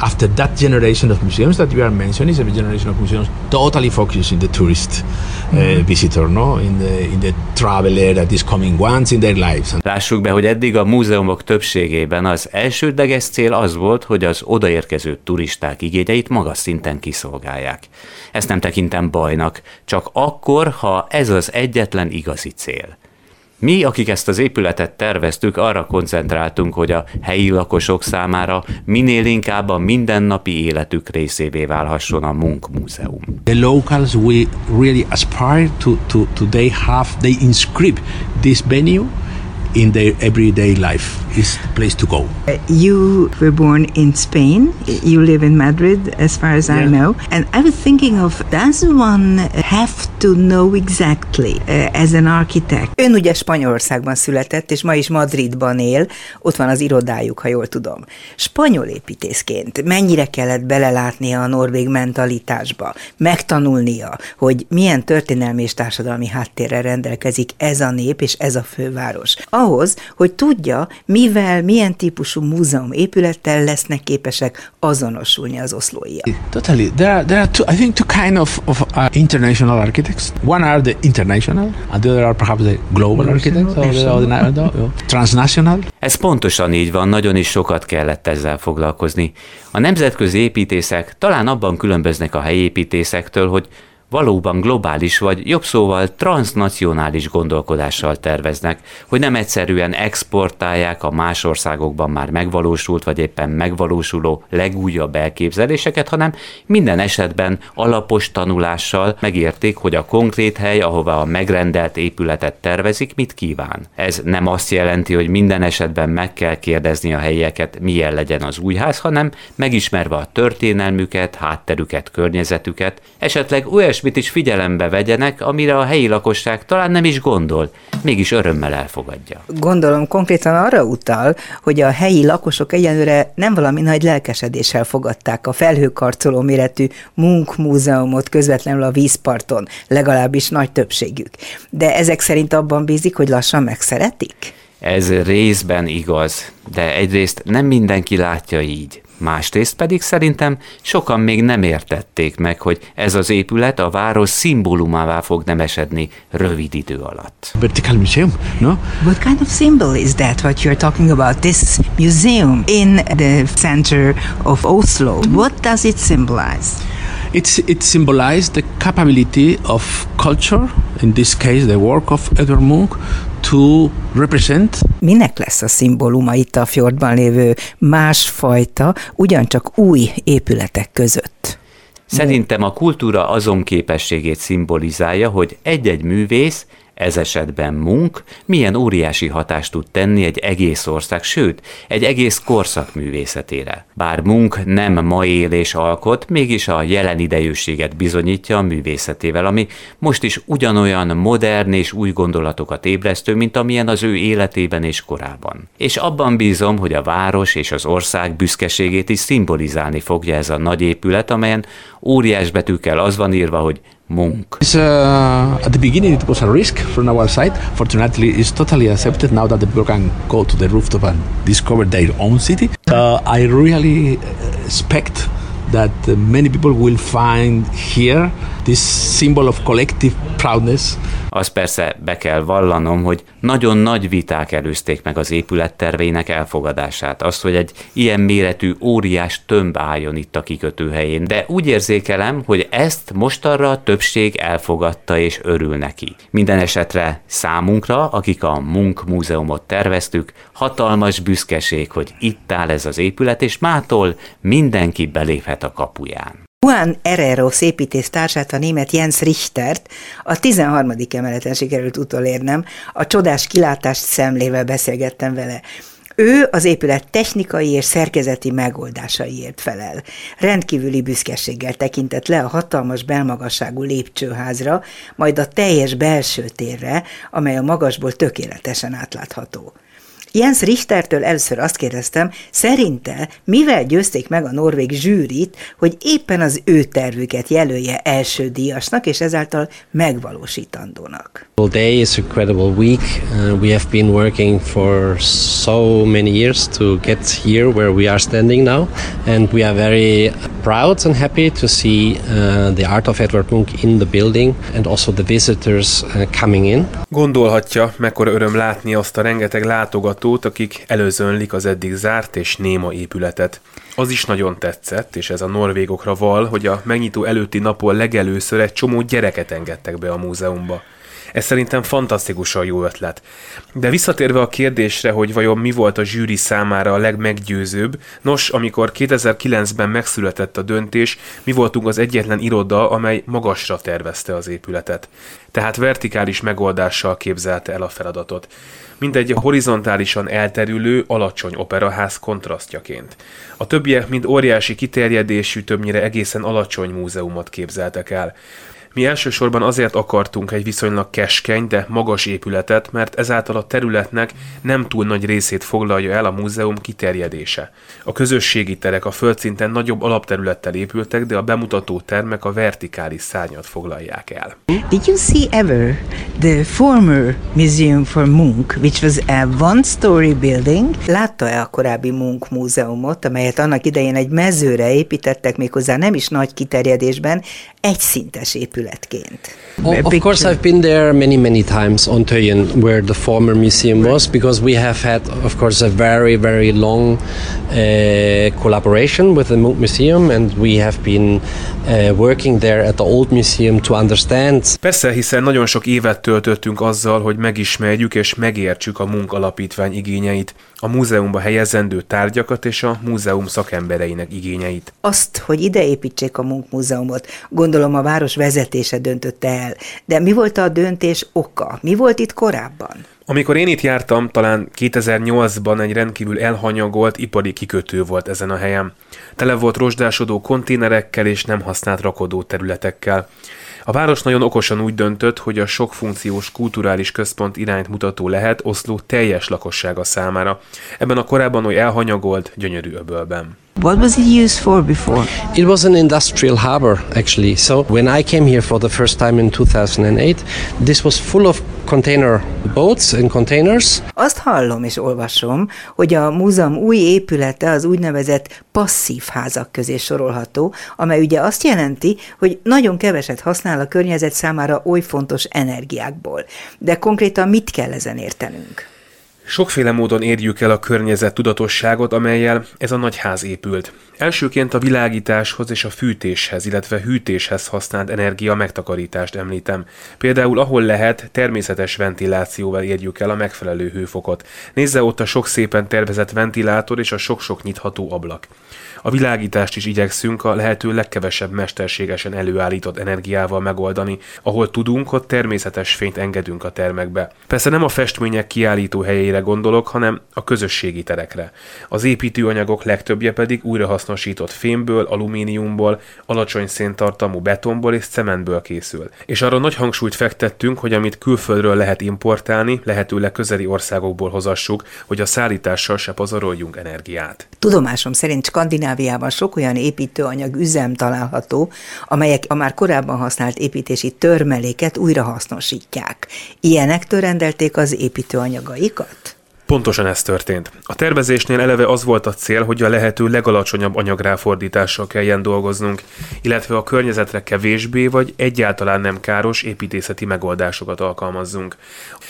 Speaker 7: after that generation of museums that you are mentioning is a generation of museums totally focused in the tourist uh, mm-hmm. visitor, no, in the in the traveler that is coming once in their lives.
Speaker 8: Lássuk be, hogy eddig a múzeumok többségében az elsődleges cél az volt, hogy az odaérkező turisták igényeit magas szinten kiszolgálják. Ezt nem tekintem bajnak, csak akkor, ha ez az egyetlen igazi cél. Mi, akik ezt az épületet terveztük, arra koncentráltunk, hogy a helyi lakosok számára minél inkább a mindennapi életük részévé válhasson a Munk Múzeum.
Speaker 7: The locals we really aspire to, to, to they have, they inscribe this venue in their everyday life is the place to go.
Speaker 6: You were born in Spain. You live in Madrid, as far as yeah. I know. And I was thinking of, does one have to know exactly uh, as an architect? Ön ugye Spanyolországban született, és ma is Madridban él. Ott van az irodájuk, ha jól tudom. Spanyol építészként mennyire kellett belelátnia a norvég mentalitásba, megtanulnia, hogy milyen történelmi és társadalmi háttérrel rendelkezik ez a nép és ez a főváros. Ahhoz, hogy tudja, mi mivel, milyen típusú múzeum épülettel lesznek képesek azonosulni az oszlóiak.
Speaker 7: Totally. There are, there are two, I think two kind of, of uh, international architects. One are the international, and the other are perhaps the global architects, or the, the, the transnational.
Speaker 8: Ez pontosan így van, nagyon is sokat kellett ezzel foglalkozni. A nemzetközi építészek talán abban különböznek a helyi építészektől, hogy valóban globális vagy jobb szóval transnacionális gondolkodással terveznek, hogy nem egyszerűen exportálják a más országokban már megvalósult vagy éppen megvalósuló legújabb elképzeléseket, hanem minden esetben alapos tanulással megérték, hogy a konkrét hely, ahova a megrendelt épületet tervezik, mit kíván. Ez nem azt jelenti, hogy minden esetben meg kell kérdezni a helyieket, milyen legyen az új ház, hanem megismerve a történelmüket, hátterüket, környezetüket, esetleg olyas olyasmit is figyelembe vegyenek, amire a helyi lakosság talán nem is gondol, mégis örömmel elfogadja.
Speaker 6: Gondolom konkrétan arra utal, hogy a helyi lakosok egyelőre nem valami nagy lelkesedéssel fogadták a felhőkarcoló méretű Munk múzeumot közvetlenül a vízparton, legalábbis nagy többségük. De ezek szerint abban bízik, hogy lassan megszeretik?
Speaker 8: Ez részben igaz, de egyrészt nem mindenki látja így. Másrészt pedig szerintem sokan még nem értették meg, hogy ez az épület a város szimbólumává fog nemesedni rövid idő alatt.
Speaker 7: Vertical museum, no?
Speaker 6: What kind of symbol is that what you're talking about? This museum in the center of Oslo. What does it symbolize?
Speaker 7: It's, it symbolizes the capability of culture, in this case the work of Edward Munch, to represent
Speaker 6: Minek lesz a szimbóluma itt a fjordban lévő másfajta, ugyancsak új épületek között?
Speaker 8: Szerintem a kultúra azon képességét szimbolizálja, hogy egy-egy művész ez esetben Munk milyen óriási hatást tud tenni egy egész ország, sőt, egy egész korszak művészetére. Bár Munk nem ma él és alkot, mégis a jelen idejűséget bizonyítja a művészetével, ami most is ugyanolyan modern és új gondolatokat ébresztő, mint amilyen az ő életében és korában. És abban bízom, hogy a város és az ország büszkeségét is szimbolizálni fogja ez a nagy épület, amelyen óriás betűkkel az van írva, hogy Munk.
Speaker 7: Uh, at the beginning, it was a risk from our side. Fortunately, it's totally accepted now that the people can go to the rooftop and discover their own city. Uh, I really expect that many people will find here this symbol of collective proudness.
Speaker 8: Az persze be kell vallanom, hogy nagyon nagy viták előzték meg az épület tervének elfogadását. Azt, hogy egy ilyen méretű óriás tömb álljon itt a kikötőhelyén. De úgy érzékelem, hogy ezt mostanra a többség elfogadta és örül neki. Minden esetre számunkra, akik a Munk Múzeumot terveztük, hatalmas büszkeség, hogy itt áll ez az épület, és mától mindenki beléphet a kapuján.
Speaker 6: Juan Herrero építész társát, a német Jens Richtert a 13. emeleten sikerült utolérnem, a csodás kilátást szemlével beszélgettem vele. Ő az épület technikai és szerkezeti megoldásaiért felel. Rendkívüli büszkeséggel tekintett le a hatalmas belmagasságú lépcsőházra, majd a teljes belső térre, amely a magasból tökéletesen átlátható. Jens Richtertől először azt kérdeztem, szerinte mivel győzték meg a norvég zsűrit, hogy éppen az ő tervüket jelölje első díjasnak, és ezáltal megvalósítandónak.
Speaker 9: Well, day is a incredible week. Uh, we have been working for so many years to get here where we are standing now, and we are very proud and happy to see uh, the art of Edward Munch in the building and also the visitors uh, coming in.
Speaker 10: Gondolhatja, mekkora öröm látni azt a rengeteg látogatót, látogatót, akik előzönlik az eddig zárt és néma épületet. Az is nagyon tetszett, és ez a norvégokra val, hogy a megnyitó előtti napon legelőször egy csomó gyereket engedtek be a múzeumba. Ez szerintem fantasztikusan jó ötlet. De visszatérve a kérdésre, hogy vajon mi volt a zsűri számára a legmeggyőzőbb, nos, amikor 2009-ben megszületett a döntés, mi voltunk az egyetlen iroda, amely magasra tervezte az épületet. Tehát vertikális megoldással képzelte el a feladatot mint egy horizontálisan elterülő, alacsony operaház kontrasztjaként. A többiek mind óriási kiterjedésű, többnyire egészen alacsony múzeumot képzeltek el. Mi elsősorban azért akartunk egy viszonylag keskeny, de magas épületet, mert ezáltal a területnek nem túl nagy részét foglalja el a múzeum kiterjedése. A közösségi terek a földszinten nagyobb alapterülettel épültek, de a bemutató termek a vertikális szárnyat foglalják el.
Speaker 6: Did you see ever the former Museum for Munch, which was a one-story building? Látta-e a korábbi Munch múzeumot, amelyet annak idején egy mezőre építettek méghozzá nem is nagy kiterjedésben, egyszintes épületként.
Speaker 9: of course, I've been there many, many times on Töyen, where the former museum was, because we have had, of course, a very, very long uh, collaboration with the museum, and we have been uh, working there at the old museum to understand.
Speaker 10: Persze, hiszen nagyon sok évet töltöttünk azzal, hogy megismerjük és megértsük a munkalapítvány igényeit, a múzeumba helyezendő tárgyakat és a múzeum szakembereinek igényeit.
Speaker 6: Azt, hogy ide építsék a munkmúzeumot, gondolom a város vezetése döntötte el. De mi volt a döntés oka? Mi volt itt korábban?
Speaker 10: Amikor én itt jártam, talán 2008-ban egy rendkívül elhanyagolt ipari kikötő volt ezen a helyen. Tele volt rozsdásodó konténerekkel és nem használt rakodó területekkel. A város nagyon okosan úgy döntött, hogy a sokfunkciós kulturális központ irányt mutató lehet Oszló teljes lakossága számára, ebben a korábban oly elhanyagolt, gyönyörű öbölben.
Speaker 6: What was it used for before?
Speaker 9: It was an industrial harbor, actually. So when I came here for the first time in 2008, this was full of container boats and containers.
Speaker 6: Azt hallom és olvasom, hogy a múzeum új épülete az úgynevezett passzív házak közé sorolható, amely ugye azt jelenti, hogy nagyon keveset használ a környezet számára oly fontos energiákból. De konkrétan mit kell ezen értenünk?
Speaker 10: Sokféle módon érjük el a környezet tudatosságot, amelyel ez a nagy ház épült. Elsőként a világításhoz és a fűtéshez, illetve hűtéshez használt energia megtakarítást említem. Például ahol lehet, természetes ventilációval érjük el a megfelelő hőfokot. Nézze ott a sok szépen tervezett ventilátor és a sok-sok nyitható ablak. A világítást is igyekszünk a lehető legkevesebb mesterségesen előállított energiával megoldani. Ahol tudunk, ott természetes fényt engedünk a termekbe. Persze nem a festmények kiállító helyére gondolok, hanem a közösségi terekre. Az építőanyagok legtöbbje pedig újrahasznosított fémből, alumíniumból, alacsony széntartalmú betonból és cementből készül. És arra nagy hangsúlyt fektettünk, hogy amit külföldről lehet importálni, lehetőleg közeli országokból hozassuk, hogy a szállítással se pazaroljunk energiát.
Speaker 6: Tudomásom szerint Skandináv Skandináviában sok olyan építőanyag üzem található, amelyek a már korábban használt építési törmeléket újra hasznosítják. Ilyenektől rendelték az építőanyagaikat?
Speaker 10: Pontosan ez történt. A tervezésnél eleve az volt a cél, hogy a lehető legalacsonyabb anyagráfordítással kelljen dolgoznunk, illetve a környezetre kevésbé vagy egyáltalán nem káros építészeti megoldásokat alkalmazzunk.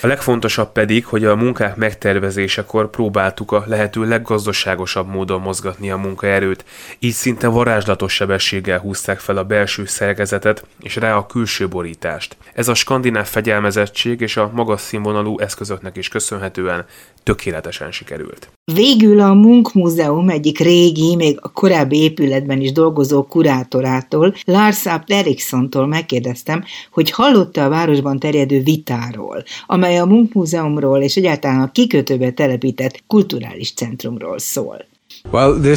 Speaker 10: A legfontosabb pedig, hogy a munkák megtervezésekor próbáltuk a lehető leggazdaságosabb módon mozgatni a munkaerőt, így szinte varázslatos sebességgel húzták fel a belső szerkezetet és rá a külső borítást. Ez a skandináv fegyelmezettség és a magas színvonalú eszközöknek is köszönhetően tökéletesen sikerült.
Speaker 6: Végül a Munk Múzeum egyik régi, még a korábbi épületben is dolgozó kurátorától, Lars Eriksontól megkérdeztem, hogy hallotta a városban terjedő vitáról, amely a Munk Múzeumról és egyáltalán a kikötőbe telepített kulturális centrumról szól.
Speaker 11: Uh,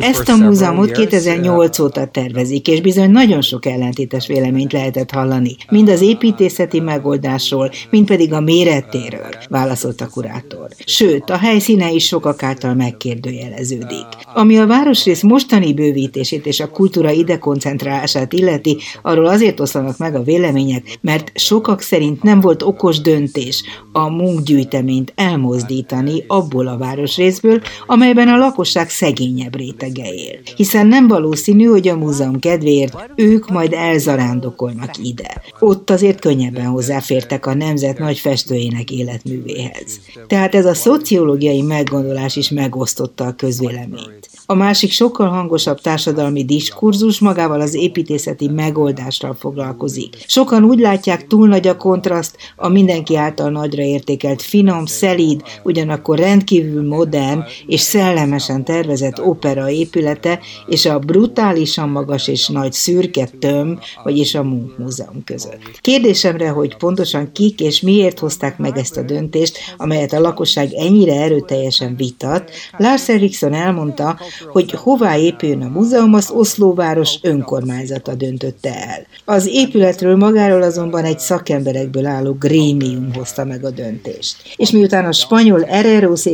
Speaker 6: Ezt a múzeumot 2008 óta tervezik, és bizony nagyon sok ellentétes véleményt lehetett hallani, mind az építészeti megoldásról, mind pedig a méretéről, válaszolt a kurátor. Sőt, a helyszíne is sokak által megkérdőjeleződik. Ami a városrész mostani bővítését és a kultúra ide koncentrálását illeti, arról azért oszlanak meg a vélemények, mert sokak szerint nem volt okos döntés a munkgyűjteményt elmozdítani abból a város részből, amelyben a lakosság szegényebb rétege él. Hiszen nem valószínű, hogy a múzeum kedvéért ők majd elzarándokolnak ide. Ott azért könnyebben hozzáfértek a nemzet nagy festőjének életművéhez. Tehát ez a szociológiai meggondolás is megosztotta a közvéleményt. A másik sokkal hangosabb társadalmi diskurzus magával az építészeti megoldással foglalkozik. Sokan úgy látják, túl nagy a kontraszt a mindenki által nagyra értékelt finom, szelíd, ugyanakkor rendkívül modern és szellemesen tervezett opera épülete, és a brutálisan magas és nagy szürke töm, vagyis a Munk Múzeum között. Kérdésemre, hogy pontosan kik és miért hozták meg ezt a döntést, amelyet a lakosság ennyire erőteljesen vitat, Lars Erikson elmondta, hogy hová épüljön a múzeum, az Oszlóváros önkormányzata döntötte el. Az épületről magáról azonban egy szakemberekből álló grémium hozta meg a döntést. És miután a spanyol Ereros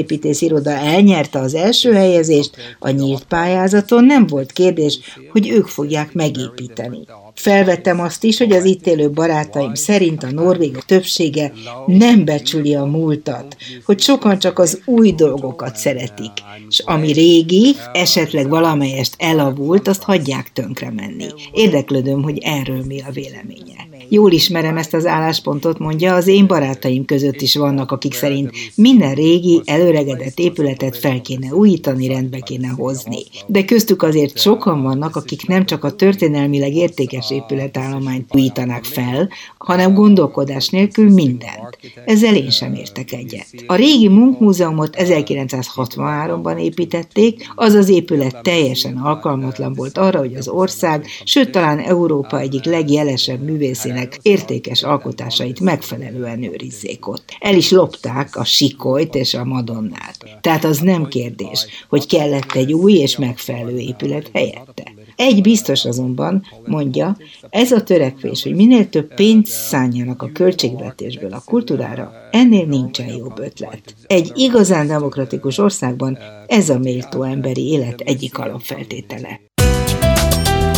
Speaker 6: építésziroda elnyerte az első helyezést a nyílt pályázaton, nem volt kérdés, hogy ők fogják megépíteni. Felvettem azt is, hogy az itt élő barátaim szerint a norvégok többsége nem becsüli a múltat, hogy sokan csak az új dolgokat szeretik, és ami régi, esetleg valamelyest elavult, azt hagyják tönkre menni. Érdeklődöm, hogy erről mi a véleménye. Jól ismerem ezt az álláspontot, mondja, az én barátaim között is vannak, akik szerint minden régi, előregedett épületet fel kéne újítani, rendbe kéne hozni. De köztük azért sokan vannak, akik nem csak a történelmileg értékes épületállományt újítanák fel, hanem gondolkodás nélkül mindent. Ezzel én sem értek egyet. A régi Munkmúzeumot 1963-ban építették, az az épület teljesen alkalmatlan volt arra, hogy az ország, sőt talán Európa egyik legjelesebb művészének művészének értékes alkotásait megfelelően őrizzék ott. El is lopták a sikolyt és a madonnát. Tehát az nem kérdés, hogy kellett egy új és megfelelő épület helyette. Egy biztos azonban, mondja, ez a törekvés, hogy minél több pénzt szálljanak a költségvetésből a kultúrára, ennél nincsen jobb ötlet. Egy igazán demokratikus országban ez a méltó emberi élet egyik alapfeltétele.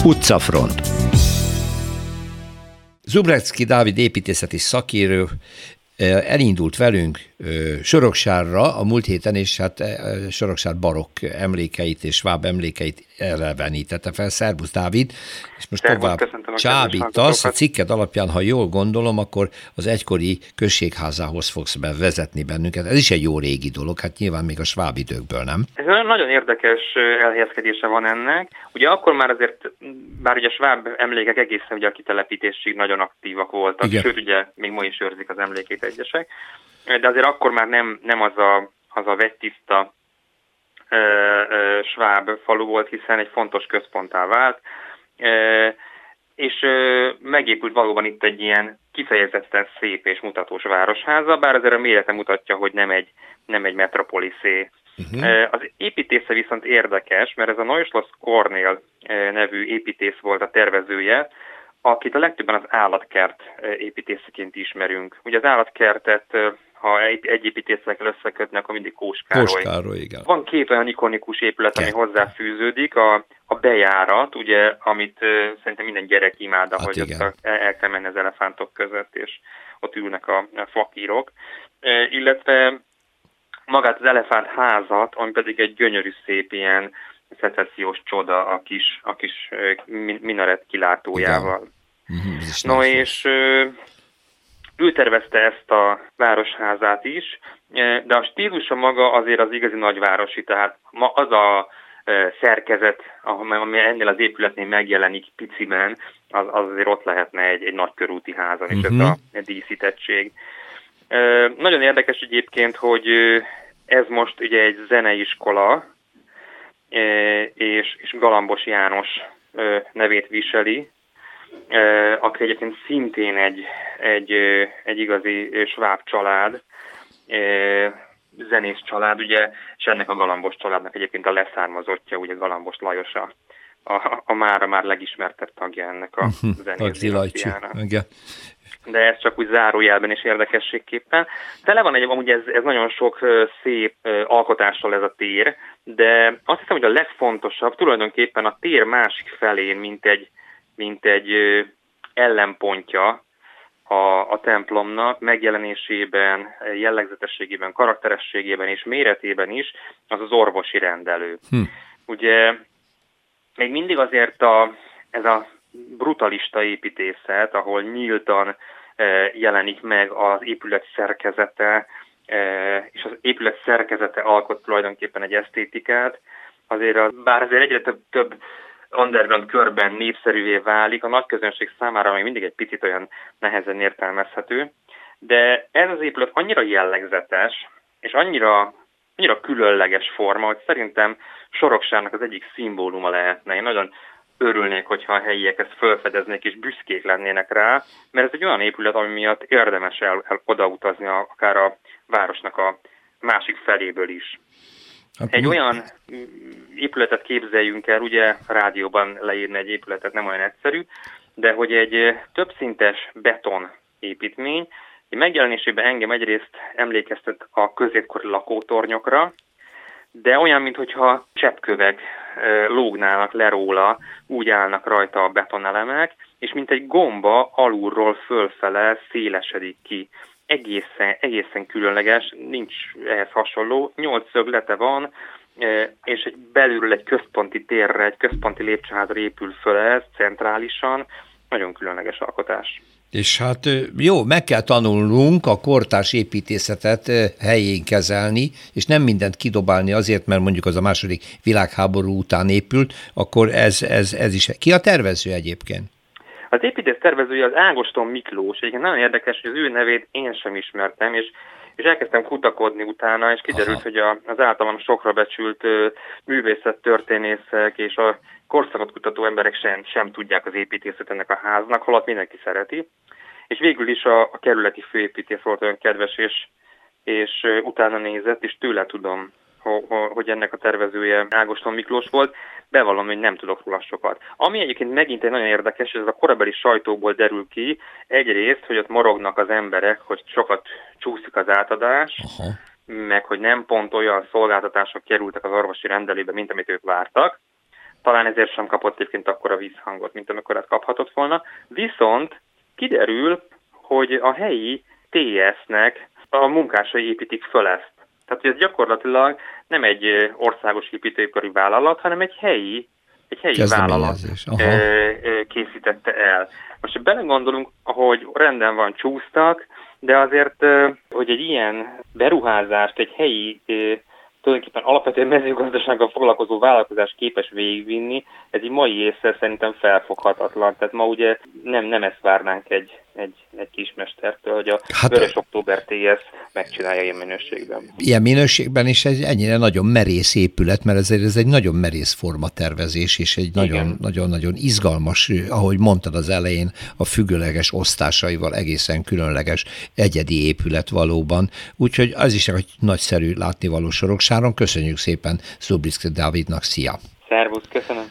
Speaker 1: Utcafront Zubrecki Dávid építészeti szakérő elindult velünk Soroksárra a múlt héten, és hát Soroksár barokk emlékeit és Sváb emlékeit elevenítette fel. Szerbusz Dávid, és most Szervusz, tovább csábítasz. A cikked alapján, ha jól gondolom, akkor az egykori községházához fogsz bevezetni bennünket. Ez is egy jó régi dolog, hát nyilván még a sváb időkből, nem?
Speaker 11: Ez nagyon érdekes elhelyezkedése van ennek. Ugye akkor már azért, bár ugye a sváb emlékek egészen ugye a kitelepítésig nagyon aktívak voltak, Igen. sőt ugye még ma is őrzik az emlékét egyesek, de azért akkor már nem, nem az a, az a vettiszta sváb falu volt, hiszen egy fontos központtá vált, és megépült valóban itt egy ilyen kifejezetten szép és mutatós városháza, bár azért a mérete mutatja, hogy nem egy, nem egy metropoliszé. Uh-huh. Az építésze viszont érdekes, mert ez a Neuschloss Cornél nevű építész volt a tervezője, akit a legtöbben az állatkert építészeként ismerünk. Ugye az állatkertet ha egy, egy építészekkel összekötnek, akkor mindig Kóskároly.
Speaker 1: Kóskároly, igen.
Speaker 11: Van két olyan ikonikus épület, ami hozzáfűződik, a, a bejárat, ugye, amit uh, szerintem minden gyerek imád, hát ahogy ott el, el kell menni az elefántok között, és ott ülnek a, a fakírok. Uh, illetve magát az elefánt házat, ami pedig egy gyönyörű szép ilyen szecessziós csoda a kis, a kis uh, minaret kilátójával. Igen. Mm-hmm, no és ő tervezte ezt a városházát is, e, de a stílusa maga azért az igazi nagyvárosi, tehát ma az a e, szerkezet, ami ennél az épületnél megjelenik piciben, az, az azért ott lehetne egy, egy nagykörúti házon, és uh-huh. ez mhm. a díszítettség. E, nagyon érdekes egyébként, hogy ez most ugye egy zeneiskola, és, és Galambos János nevét viseli, aki egyébként szintén egy, egy, egy igazi sváb család, zenész család, ugye, és ennek a Galambos családnak egyébként a leszármazottja, ugye Galambos Lajos a, a, a mára már legismertebb tagja ennek a zenész De ez csak úgy zárójelben és érdekességképpen. Tele van egy, amúgy ez, ez nagyon sok szép alkotással ez a tér, de azt hiszem, hogy a legfontosabb tulajdonképpen a tér másik felén, mint egy, mint egy ellenpontja a, a templomnak megjelenésében, jellegzetességében, karakterességében és méretében is, az az orvosi rendelő. Hm. Ugye még mindig azért a, ez a brutalista építészet, ahol nyíltan e, jelenik meg az épület szerkezete, e, és az épület szerkezete alkot tulajdonképpen egy esztétikát, azért az, bár azért egyre több, több underground körben népszerűvé válik, a nagy közönség számára még mindig egy picit olyan nehezen értelmezhető, de ez az épület annyira jellegzetes, és annyira, annyira különleges forma, hogy szerintem Soroksának az egyik szimbóluma lehetne. Én nagyon örülnék, hogyha a helyiek ezt felfedeznék és büszkék lennének rá, mert ez egy olyan épület, ami miatt érdemes el, el odautazni akár a városnak a másik feléből is. Hát egy mi? olyan épületet képzeljünk el, ugye rádióban leírni egy épületet nem olyan egyszerű, de hogy egy többszintes beton építmény, megjelenésében engem egyrészt emlékeztet a középkori lakótornyokra, de olyan, mintha cseppkövek lógnának le róla, úgy állnak rajta a betonelemek, és mint egy gomba alulról fölfele szélesedik ki egészen, egészen különleges, nincs ehhez hasonló, nyolc szöglete van, e, és egy belülről egy központi térre, egy központi lépcsőházra épül föl ez centrálisan, nagyon különleges alkotás.
Speaker 1: És hát jó, meg kell tanulnunk a kortárs építészetet helyén kezelni, és nem mindent kidobálni azért, mert mondjuk az a második világháború után épült, akkor ez, ez, ez is. Ki a tervező egyébként?
Speaker 11: Az építész tervezője az Ágoston Miklós, egyébként nagyon érdekes, hogy az ő nevét én sem ismertem, és és elkezdtem kutakodni utána, és kiderült, Aha. hogy a, az általam sokra becsült művészettörténészek és a korszakot kutató emberek sem, sem tudják az építészet ennek a háznak, holott mindenki szereti. És végül is a, a kerületi főépítész volt olyan kedves, és, és utána nézett, és tőle tudom hogy ennek a tervezője Ágoston Miklós volt, bevallom, hogy nem tudok róla sokat. Ami egyébként megint egy nagyon érdekes, ez a korabeli sajtóból derül ki, egyrészt, hogy ott morognak az emberek, hogy sokat csúszik az átadás, Aha. meg hogy nem pont olyan szolgáltatások kerültek az orvosi rendelőbe, mint amit ők vártak. Talán ezért sem kapott egyébként akkor a vízhangot, mint amikor ezt kaphatott volna. Viszont kiderül, hogy a helyi TS-nek a munkásai építik föl ezt. Tehát, hogy ez gyakorlatilag nem egy országos építőipari vállalat, hanem egy helyi egy helyi vállalat készítette el. Most, ha belegondolunk, hogy rendben van, csúsztak, de azért, hogy egy ilyen beruházást egy helyi tulajdonképpen alapvetően mezőgazdasággal foglalkozó vállalkozás képes végigvinni, ez egy mai észre szerintem felfoghatatlan. Tehát ma ugye nem, nem ezt várnánk egy, egy, egy kismestertől, hogy a hát, Vörös Október TS megcsinálja ilyen minőségben.
Speaker 1: Ilyen minőségben is egy ennyire nagyon merész épület, mert ez, ez egy nagyon merész formatervezés, és egy nagyon-nagyon izgalmas, ahogy mondtad az elején, a függőleges osztásaival egészen különleges egyedi épület valóban. Úgyhogy az is egy nagyszerű látnivaló soroksáron. Köszönjük szépen Szubriszki Dávidnak, szia!
Speaker 11: Szervusz, köszönöm!